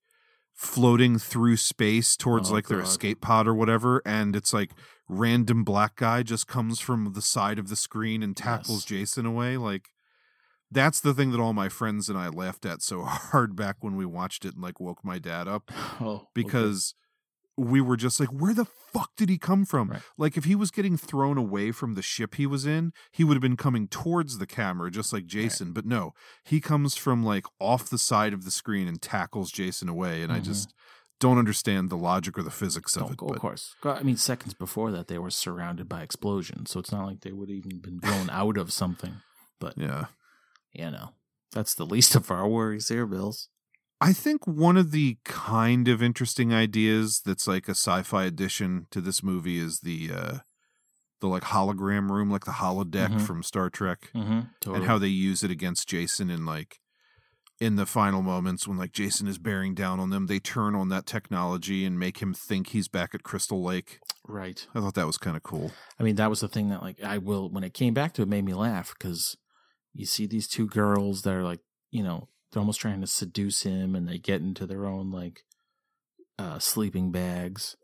floating through space towards Oh, like their escape pod or whatever and it's like random black guy just comes from the side of the screen and tackles Yes. Jason away like that's the thing that all my friends and I laughed at so hard back when we watched it and like woke my dad up oh okay. because we were just like where the fuck did he come from Right. like if he was getting thrown away from the ship he was in he would have been coming towards the camera just like jason but no he comes from like off the side of the screen and tackles jason away and i Mhm. just don't understand the logic or the physics of it of but course. I mean, seconds before that, they were surrounded by explosions, so it's not like they would have even been blown out of something. But yeah you know, that's the least of our worries here, Bills. I think one of the kind of interesting ideas that's like a sci-fi addition to this movie is the uh the like hologram room, like the holodeck Mhm. from Star Trek. Mm-hmm. and how they use it against Jason in like in the final moments when like Jason is bearing down on them, they turn on that technology and make him think he's back at Crystal Lake. Right. I thought that was kind of cool. I mean, that was the thing that like I will when it came back to it made me laugh because you see these two girls that are like you know they're almost trying to seduce him and they get into their own like uh sleeping bags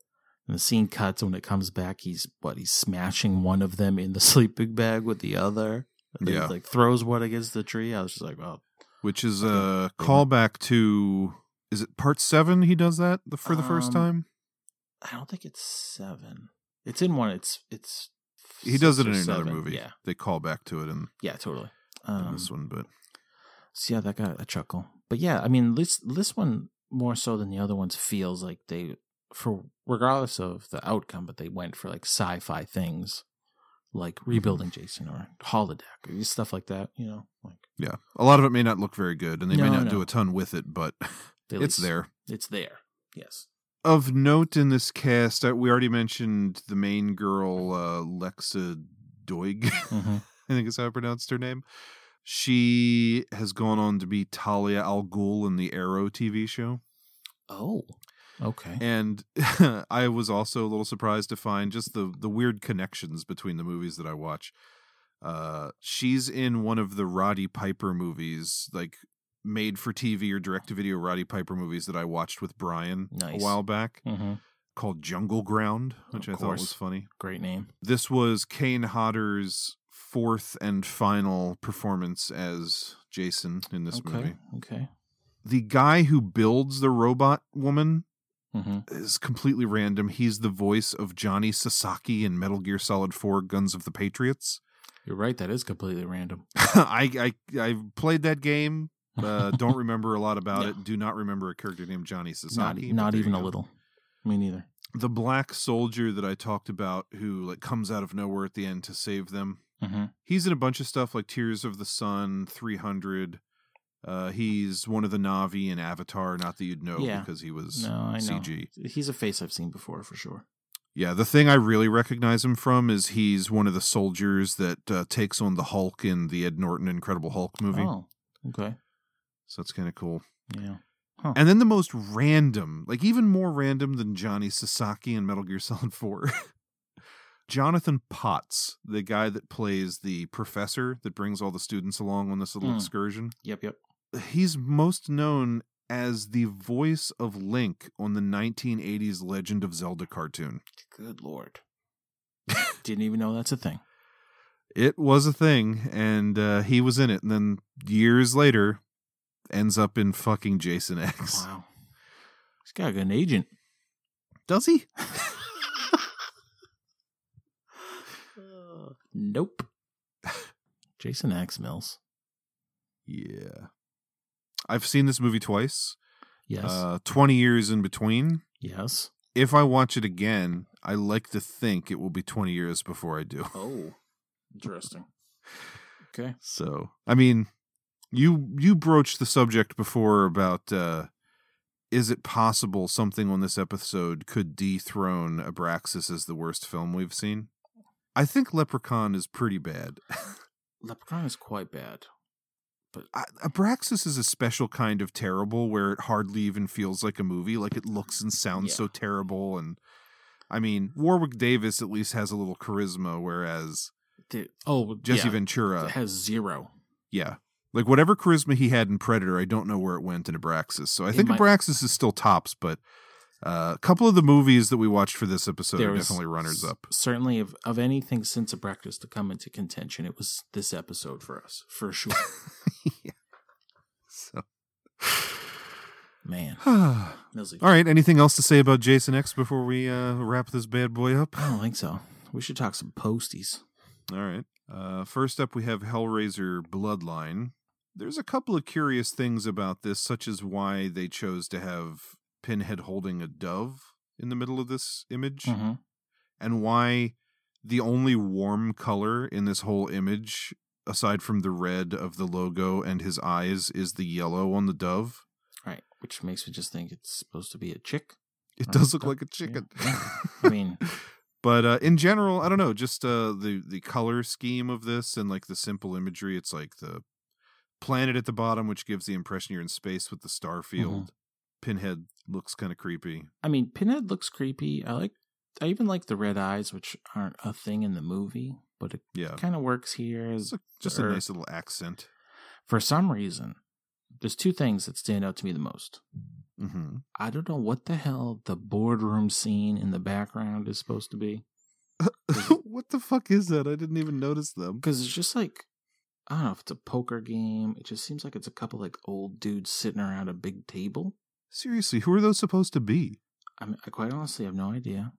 and the scene cuts and when it comes back he's what he's smashing one of them in the sleeping bag with the other and then Yeah. like throws one against the tree i was just like oh Which is a callback to is it part seven? He does that the, for the first Um, time. i don't think it's seven it's in one it's it's He does it in another seven. movie. yeah They call back to it and yeah totally in um, this one, but So yeah, that got a chuckle. But yeah, I mean this this one more so than the other ones feels like they for regardless of the outcome, but they went for like sci-fi things like Mm-hmm. rebuilding Jason or holodeck or stuff like that, you know. Like yeah, a lot of it may not look very good, and they may No, not do a ton with it, but it's least there. It's there. Yes. Of note in this cast, uh, we already mentioned the main girl, uh, Lexa Doig. Mhm. I think is how I pronounced her name. She has gone on to be Talia al Ghul in the Arrow TV show. Oh. Okay. And I was also a little surprised to find just the the weird connections between the movies that I watch. Uh, she's in one of the Roddy Piper movies, like made for TV or direct to video Roddy Piper movies that I watched with Brian Nice. a while back, Mhm. called Jungle Ground, which Of I thought was funny. Great name. This was Kane Hodder's fourth and final performance as Jason in this okay. movie. Okay. The guy who builds the robot woman Mhm. is completely random. He's the voice of Johnny Sasaki in Metal Gear Solid 4 Guns of the Patriots. You're right, that is completely random. I, I I played that game. Uh, don't remember a lot about No. it. Do not remember a character named Johnny Not Sasaki. but not even a little. Me neither. The black soldier that I talked about, who like comes out of nowhere at the end to save them. Mhm. He's in a bunch of stuff like Tears of the Sun, 300. Uh, he's one of the Na'vi in Avatar. Not that you'd know Yeah. because he was No, I know. CG. He's a face I've seen before for sure. Yeah, the thing I really recognize him from is he's one of the soldiers that uh, takes on the Hulk in the Ed Norton Incredible Hulk movie. Oh, okay. So that's kind of cool. Yeah. And then the most random, like even more random than Johnny Sasaki in Metal Gear Solid 4. Jonathan Potts, the guy that plays the professor that brings all the students along on this little Hmm. excursion. Yep, yep. He's most known as the voice of Link on the 1980s Legend of Zelda cartoon. Good lord. Didn't even know that's a thing. It was a thing, and uh, he was in it. And then years later, ends up in fucking Jason X. Wow. He's got an agent. Does he? Nope. Jason X Mills. Yeah. I've seen this movie twice. Yes. Uh, 20 years in between. yes. If I watch it again, I like to think it will be 20 years before I do. Oh. Interesting. Okay. So, I mean, you you broached the subject before about uh is it possible something on this episode could dethrone Abraxas as the worst film we've seen? I think Leprechaun is pretty bad. Leprechaun is quite bad. I- Abraxas is a special kind of terrible where it hardly even feels like a movie. Like it looks and sounds Yeah. so terrible. And I mean, Warwick Davis at least has a little charisma, whereas Dude, oh, Jesse yeah. Ventura It has zero. Yeah. Like whatever charisma he had in Predator, I don't know where it went in Abraxas. So I It think might- Abraxas is still tops, but uh, a couple of the movies that we watched for this episode There are definitely runners up. Certainly, of, of anything since Abraxas to come into contention, it was this episode for us, for sure. So Man. All right. Anything else to say about Jason X before we uh, wrap this bad boy up? I don't think so. We should talk some posties. All right. Uh, first up, we have Hellraiser Bloodline. There's a couple of curious things about this, such as why they chose to have Pinhead holding a dove in the middle of this image, Mhm. and why the only warm color in this whole image, aside from the red of the logo and his eyes, is the yellow on the dove. Right. Which makes me just think it's supposed to be a chick. It does look like a chicken. Yeah. I mean, but uh, in general, I don't know. Just uh, the the color scheme of this and like the simple imagery. It's like the planet at the bottom, which gives the impression you're in space with the star Mm-hmm. Pinhead looks kind of creepy. I mean, Pinhead looks creepy. I like I even like the red eyes, which aren't a thing in the movie, but it Yeah. kind of works here. As It's a- just a nice little accent. For some reason, there's two things that stand out to me the most. hmm I don't know what the hell the boardroom scene in the background is supposed to be. what the fuck is that? I didn't even notice them. Because it's just like, I don't know if it's a poker game. It just seems like it's a couple like old dudes sitting around a big table. Seriously, who are those supposed to be? I mean, I quite honestly have no idea.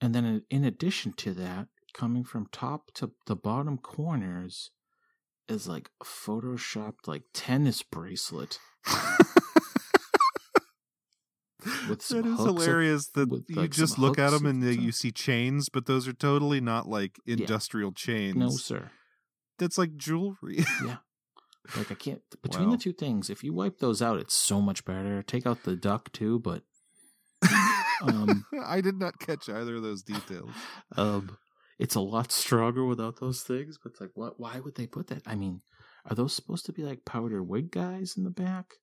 And then in- in addition to that, coming from top to the bottom corners is like a photoshopped like tennis bracelet. That is hilarious that with, you like, just look at them and they, you see chains, but those are totally not like industrial chains. No, sir. That's like jewelry. Yeah. Like I can't between Wow. the two things. If you wipe those out, it's so much better. Take out the duck too, but um, I did not catch either of those details. um, it's a lot stronger without those things. But it's like, what? Why would they put that? I mean, are those supposed to be like powder wig guys in the back?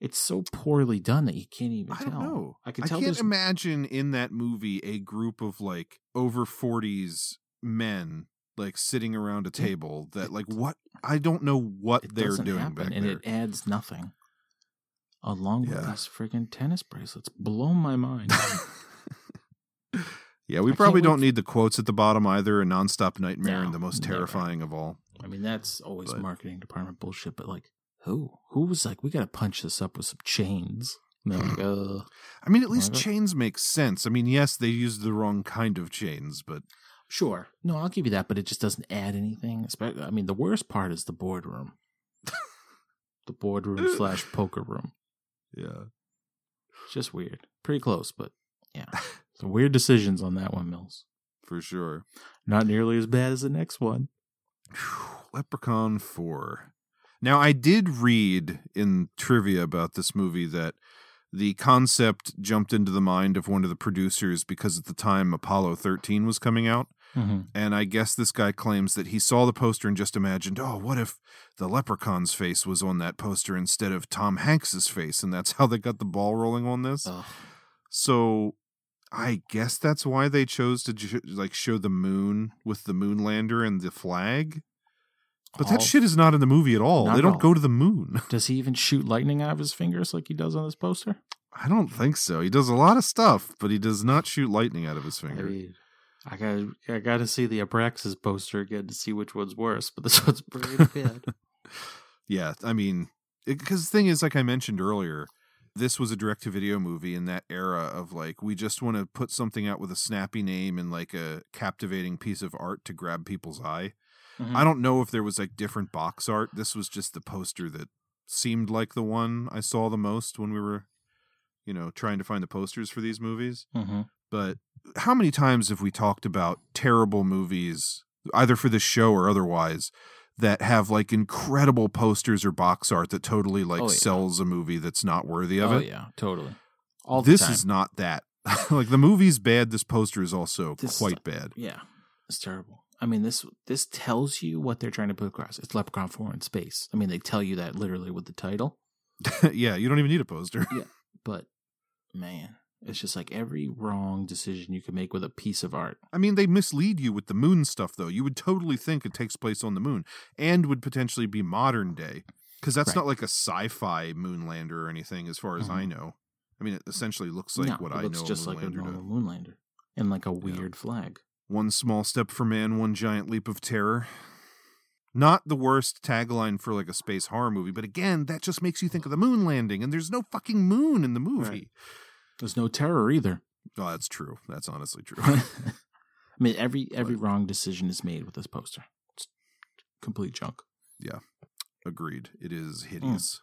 It's so poorly done that you can't even I tell. don't know. I can I tell can't there's imagine in that movie a group of like over 40s men like sitting around a table that like what I don't know what it they're doing happen, back and there. it adds nothing. Along with Yeah. these friggin' tennis bracelets, blow my mind. yeah, we I probably don't need the quotes at the bottom either. A nonstop nightmare No, and the most never. terrifying of all. I mean, that's always But- marketing department bullshit. But like, who? Who was like, we got to punch this up with some chains? Like, uh, I mean, at least Whatever. chains make sense. I mean, yes, they used the wrong kind of chains, but sure. No, I'll give you that, but it just doesn't add anything. I mean, the worst part is the boardroom, the boardroom slash poker room. yeah. It's just weird. Pretty close, but yeah, some weird decisions on that one, Mills. For sure. Not nearly as bad as the next one. Leprechaun 4. Now, I did read in trivia about this movie that the concept jumped into the mind of one of the producers because at the time Apollo 13 was coming out. Mm-hmm. And I guess this guy claims that he saw the poster and just imagined, oh, what if the leprechaun's face was on that poster instead of Tom Hanks's face? And that's how they got the ball rolling on this. Ugh. So I guess that's why they chose to ju- like show the moon with the moon lander and the flag. But All- that shit is not in the movie at all. Not they don't all. go to the moon. Does he even shoot lightning out of his fingers like he does on this poster? I don't think so. He does a lot of stuff, but he does not shoot lightning out of his I finger. mean, I got I got to see the Abraxas poster again to see which one's worse, but this one's pretty bad. Yeah, I mean, because the thing is, like I mentioned earlier, this was a direct to video movie in that era of like, we just want to put something out with a snappy name and like a captivating piece of art to grab people's eye. Mhm. I don't know if there was like different box art. This was just the poster that seemed like the one I saw the most when we were, you know, trying to find the posters for these movies. Mm-hmm. But how many times have we talked about terrible movies, either for this show or otherwise, that have like incredible posters or box art that totally like Oh, yeah. sells a movie that's not worthy of Oh it? yeah, totally. All this is not that. like the movie's bad. This poster is also This is- quite bad. Yeah, it's terrible. I mean this this tells you what they're trying to put across. It's Leprechaun Four in space. I mean they tell you that literally with the title. yeah, you don't even need a poster. Yeah, but man, it's just like every wrong decision you can make with a piece of art. I mean, they mislead you with the moon stuff, though. You would totally think it takes place on the moon and would potentially be modern day because that's Right. not like a sci-fi moonlander or anything, as far as I mm-hmm. know. I mean, it essentially looks like no, what I looks know just a like a moonlander normal does. moonlander and like a weird flag. One small step for man, one giant leap of terror. Not the worst tagline for like a space horror movie, but again, that just makes you think mm. of the moon landing, and there's no fucking moon in the movie. Right. There's no terror either. Oh, that's true. That's honestly true. I mean, every every wrong decision is made with this poster. It's complete junk. yeah, agreed. It is hideous.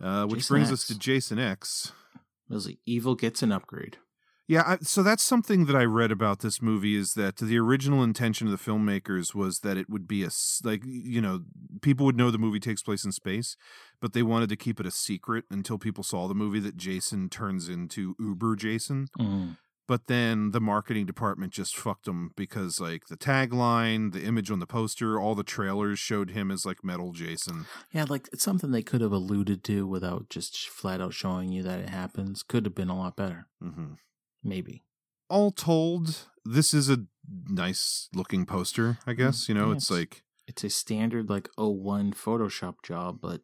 Uh, which Jason brings us to Jason X. Leslie, evil gets an upgrade. Yeah, I, so that's something that I read about this movie is that the original intention of the filmmakers was that it would be a like you know people would know the movie takes place in space, but they wanted to keep it a secret until people saw the movie that Jason turns into Uber Jason. Mm. But then the marketing department just fucked them because like the tagline, the image on the poster, all the trailers showed him as like metal Jason. Yeah, like it's something they could have alluded to without just flat out showing you that it happens. Could have been a lot better. hmm Maybe. all told, this is a nice looking poster, I guess. You know, Yeah, it's like it's a standard like 01 Photoshop job, but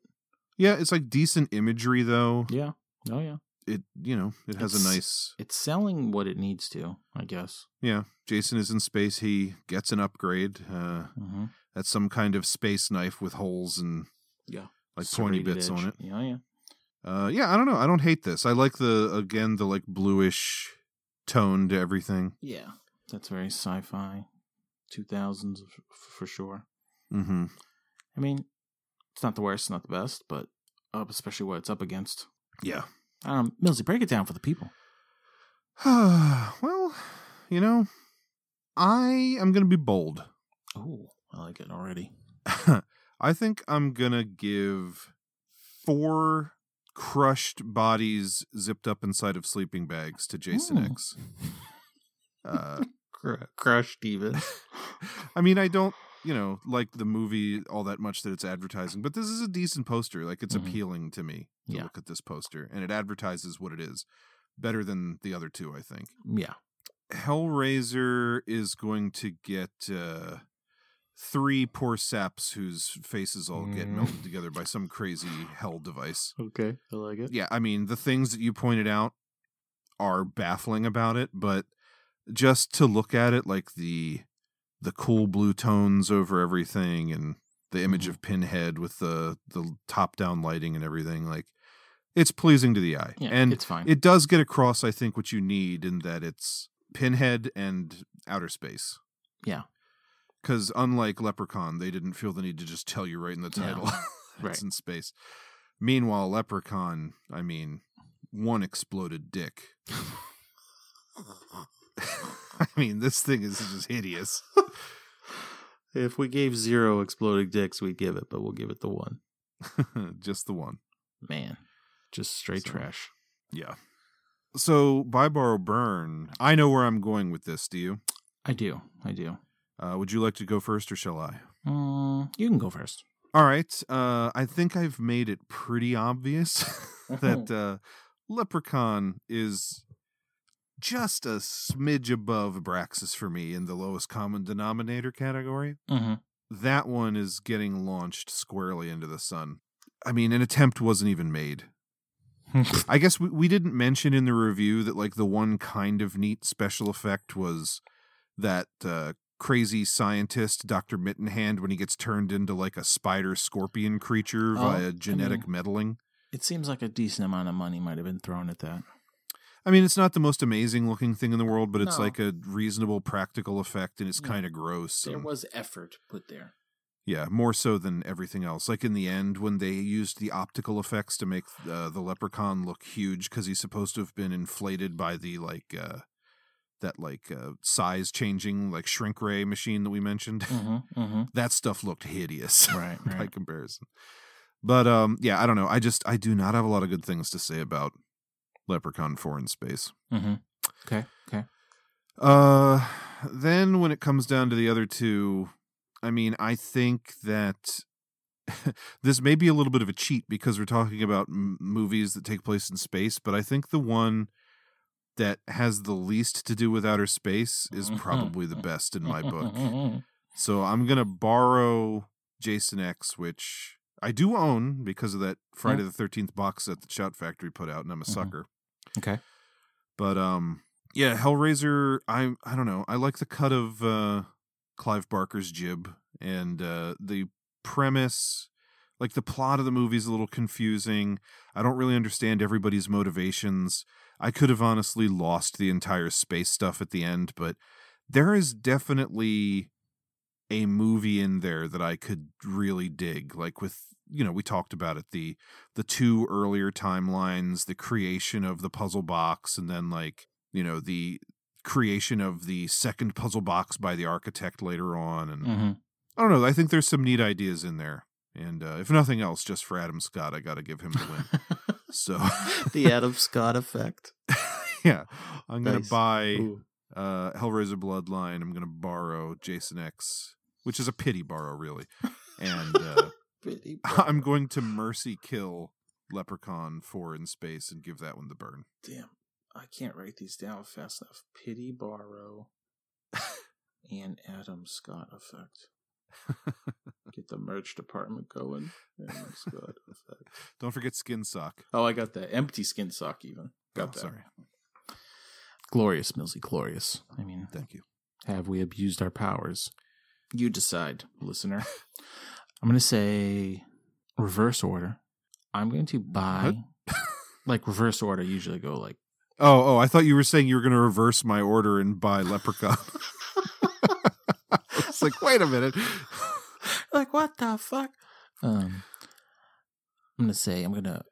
yeah, it's like decent imagery though. yeah. Oh yeah. It you know, it has It's- a nice It's selling what it needs to, I guess. yeah. Jason is in space. He gets an upgrade. Uh Mm-hmm. that's some kind of space knife with holes and Yeah. like pointy Serrated bits edge. on it. Yeah, yeah. Uh yeah, I don't know. I don't hate this. I like the again the like bluish tone to everything. Yeah. That's very sci-fi. 2000s f- for sure. Mm-hmm. I mean, it's not the worst, not the best, but up especially what it's up against. Yeah. Um, Millsy, break it down for the people. well, you know, I am going to be bold. Oh, I like it already. I think I'm going to give four crushed bodies zipped up inside of sleeping bags to Jason Hmm. X. Uh, Crushed even. I mean, I don't, you know, like the movie all that much that it's advertising, but this is a decent poster. Like, it's Mhm. appealing to me to Yeah. look at this poster, and it advertises what it is better than the other two, I think. yeah. Hellraiser is going to get uh, three poor saps whose faces all get Mm. melted together by some crazy hell device. Okay. I like it. Yeah, I mean, the things that you pointed out are baffling about it, but just to look at it, like the the cool blue tones over everything and the image Mm-hmm. of Pinhead with the the top down lighting and everything, like it's pleasing to the eye. Yeah, and it's fine. It does get across, I think, what you need in that it's Pinhead and outer space. Yeah. Because unlike Leprechaun, they didn't feel the need to just tell you right in the No. title it's Right. in space. Meanwhile, Leprechaun, I mean, one exploded dick. I mean, this thing is just hideous. If we gave zero exploding dicks, we'd give it, but we'll give it the one. just the one. Man, just straight So- trash. Yeah. So, buy, borrow, burn. I know where I'm going with this. Do you? I do. I do. Uh, would you like to go first, or shall I? Mm, you can go first. All right. Uh, I think I've made it pretty obvious that uh, Leprechaun is just a smidge above Abraxas for me in the lowest common denominator category. Mm-hmm. That one is getting launched squarely into the sun. I mean, an attempt wasn't even made. I guess we, we didn't mention in the review that like the one kind of neat special effect was that uh, crazy scientist Dr. Mittenhand when he gets turned into like a spider scorpion creature Oh, via I genetic mean- meddling. It seems like a decent amount of money might have been thrown at that. I mean, it's not the most amazing looking thing in the world, but it's No. like a reasonable practical effect and it's kind of gross. There and- was effort put there. Yeah, more so than everything else. Like in the end, when they used the optical effects to make uh, the leprechaun look huge because he's supposed to have been inflated by the like uh, that like uh, size changing like shrink ray machine that we mentioned. Mm-hmm, mm-hmm. that stuff looked hideous, Right, by right. comparison. But um, yeah, I don't know. I just I do not have a lot of good things to say about Leprechaun Four in Space. Mm-hmm. Okay. Okay. Uh, then when it comes down to the other two, I mean, I think that this may be a little bit of a cheat because we're talking about m- movies that take place in space, but I think the one that has the least to do with outer space is probably the best in my book. So I'm going to borrow Jason X, which I do own because of that Friday the 13th box set the Shout Factory put out, and I'm a Mhm. sucker. Okay. But um yeah, Hellraiser, I I don't know. I like the cut of uh Clive Barker's jib and uh the premise like the plot of the movie is a little confusing. I don't really understand everybody's motivations. I could have honestly lost the entire space stuff at the end, but there is definitely a movie in there that I could really dig like with you know we talked about it the the two earlier timelines the creation of the puzzle box and then like you know the creation of the second puzzle box by the architect later on and Mm-hmm. I don't know I think there's some neat ideas in there and uh, if nothing else just for Adam Scott I got to give him the win so the Adam Scott effect. yeah I'm gonna buy Ooh. uh Hellraiser Bloodline I'm to borrow Jason X which is a pity borrow really and uh Pretty I'm going to mercy kill Leprechaun 4 in space and give that one the burn. Damn. I can't write these down fast enough. Pity Borrow and Adam Scott effect. Get the merch department going. Scott effect. Don't forget skin sock. Oh, I got that empty skin sock. Even got Oh, that. sorry. Glorious, Millsy, glorious. I mean, Thank you. have we abused our powers? You decide, listener. I'm going to say reverse order. I'm going to buy, like reverse order. Usually go like Oh, oh, I thought you were saying you were going to reverse my order and buy Leprechaun. It's like, wait a minute. like what the fuck? Um, I'm gonna say I'm gonna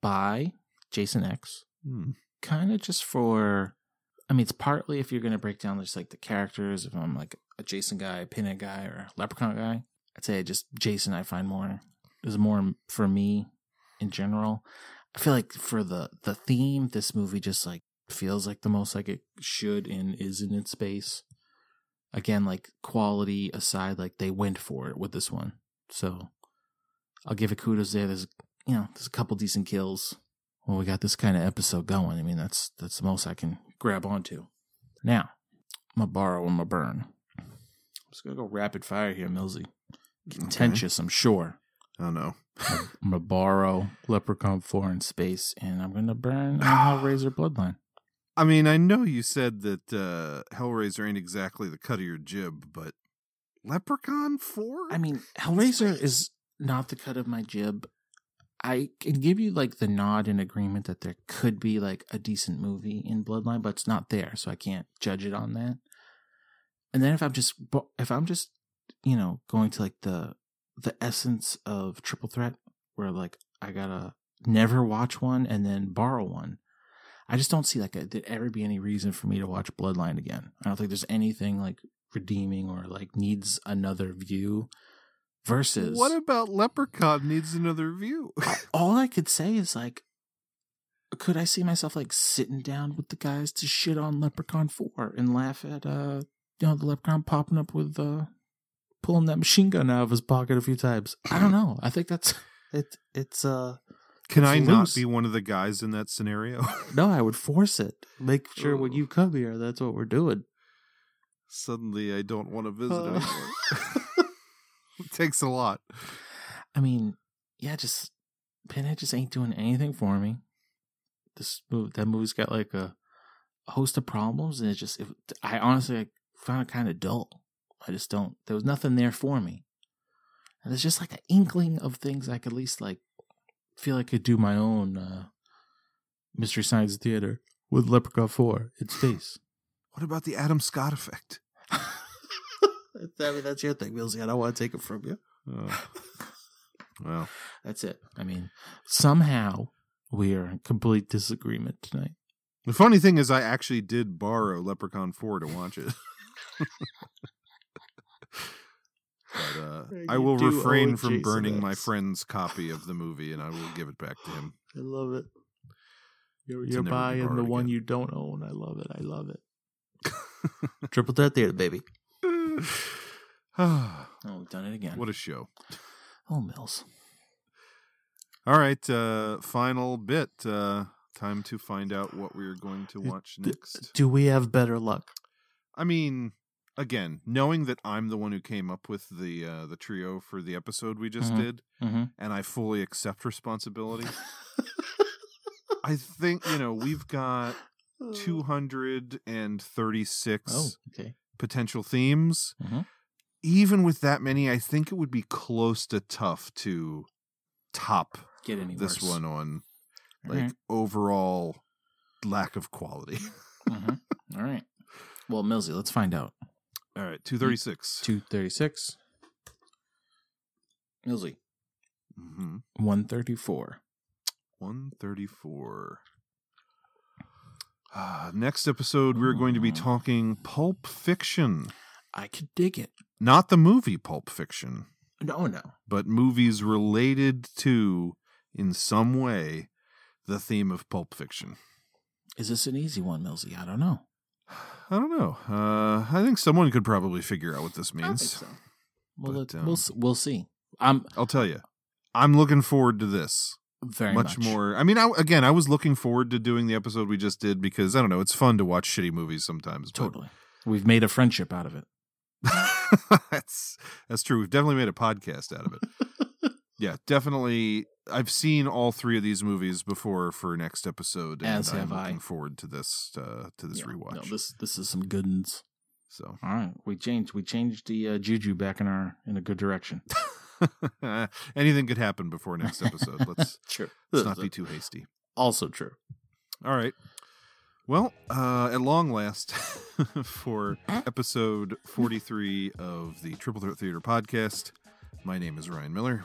buy Jason X, Hmm. kind of just for. I mean, it's partly if you're gonna break down just like the characters. If I'm like a Jason guy, a Pinhead guy, or a Leprechaun guy, I'd say just Jason. I find more is more for me in general. I feel like for the the theme, this movie just like feels like the most like it should and is in its space. Again, like quality aside, like they went for it with this one. So I'll give it kudos there. There's you know, there's a couple decent kills. Well, we got this kind of episode going. I mean, that's that's the most I can grab onto. Now, I'm gonna borrow and gonna burn. I'm just gonna go rapid fire here, Millsy. Contentious, I'm sure. Oh, know. I'm gonna borrow Leprechaun 4 in space, and I'm gonna burn Hellraiser Bloodline. I mean, I know you said that uh, Hellraiser ain't exactly the cut of your jib, but Leprechaun 4? I mean, Hellraiser is not the cut of my jib. I can give you like the nod in agreement that there could be like a decent movie in Bloodline, but it's not there, so I can't judge it on that. And then if I'm just if I'm just you know going to like the the essence of Triple Threat, where like I gotta never watch one and then borrow one. I just don't see like a, there'd ever be any reason for me to watch Bloodline again. I don't think there's anything like redeeming or like needs another view. Versus What about Leprechaun needs another view? all I could say is like, could I see myself like sitting down with the guys to shit on Leprechaun Four and laugh at uh you know the Leprechaun popping up with uh pulling that machine gun out of his pocket a few times? I don't know. I think that's it. It's uh. Can it's I not loose. be one of the guys in that scenario? No, I would force it. Make sure when you come here, that's what we're doing. Suddenly, I don't want to visit Uh. anymore. it takes a lot. I mean, yeah, just Pinhead just ain't doing anything for me. This movie, that movie's got like a, a host of problems, and it just, it, I honestly I found it kind of dull. I just don't. There was nothing there for me, and there's just like an inkling of things I could at least like feel like I could do my own uh, mystery science theater with Leprechaun Four in space. What about the Adam Scott effect? I mean, that's your thing, Millsy. I don't want to take it from you. Oh. well, That's it. I mean, somehow we are in complete disagreement tonight. the funny thing is, I actually did borrow Leprechaun 4 to watch it. But uh, I will refrain from Jason burning my friend's copy of the movie and I will give it back to him. I love it. You're, you're buying the one again. you don't own. I love it. I love it. Triple threat theater, baby. oh, we've done it again. What a show. Oh, Mills. All right, uh, final bit. Uh, time to find out what we're going to watch next. Do we have better luck? I mean, again, knowing that I'm the one who came up with the uh, the trio for the episode we just Mhm. did, Mhm. and I fully accept responsibility. I think you know we've got 236 Oh, okay. potential themes. Mhm. Even with that many, I think it would be close to tough to top Get any this worse. one on like overall lack of quality. Mhm. All right. Well, Millsy, let's find out. All right, 236. 236. Millsy, Mm-hmm. 134. 134. Ah, next episode, we're going to be talking Pulp Fiction. I could dig it. Not the movie Pulp Fiction, No, no. but movies related to, in some way, the theme of Pulp Fiction. Is this an easy one, Millsy? I don't know. I don't know. Uh, I think someone could probably figure out what this means. so. Well, But, let- um, we'll we'll see. I'm I'll tell you, I'm looking forward to this. Very much, much. more. I mean, I, again, I was looking forward to doing the episode we just did because I don't know, it's fun to watch shitty movies sometimes. Totally. We've made a friendship out of it. that's that's true. We've definitely made a podcast out of it. yeah, definitely. I've seen all three of these movies before for next episode, and As I'm have I. looking forward to this uh, to this Yeah, rewatch. No, this this is some good ones. So, all right, we changed we changed the uh, juju back in our in a good direction. anything could happen before next episode. Let's True. let's not be too hasty. Also true. All right. Well, uh, at long last, for episode 43 of the Triple Threat Theater podcast, my name is Ryan Miller.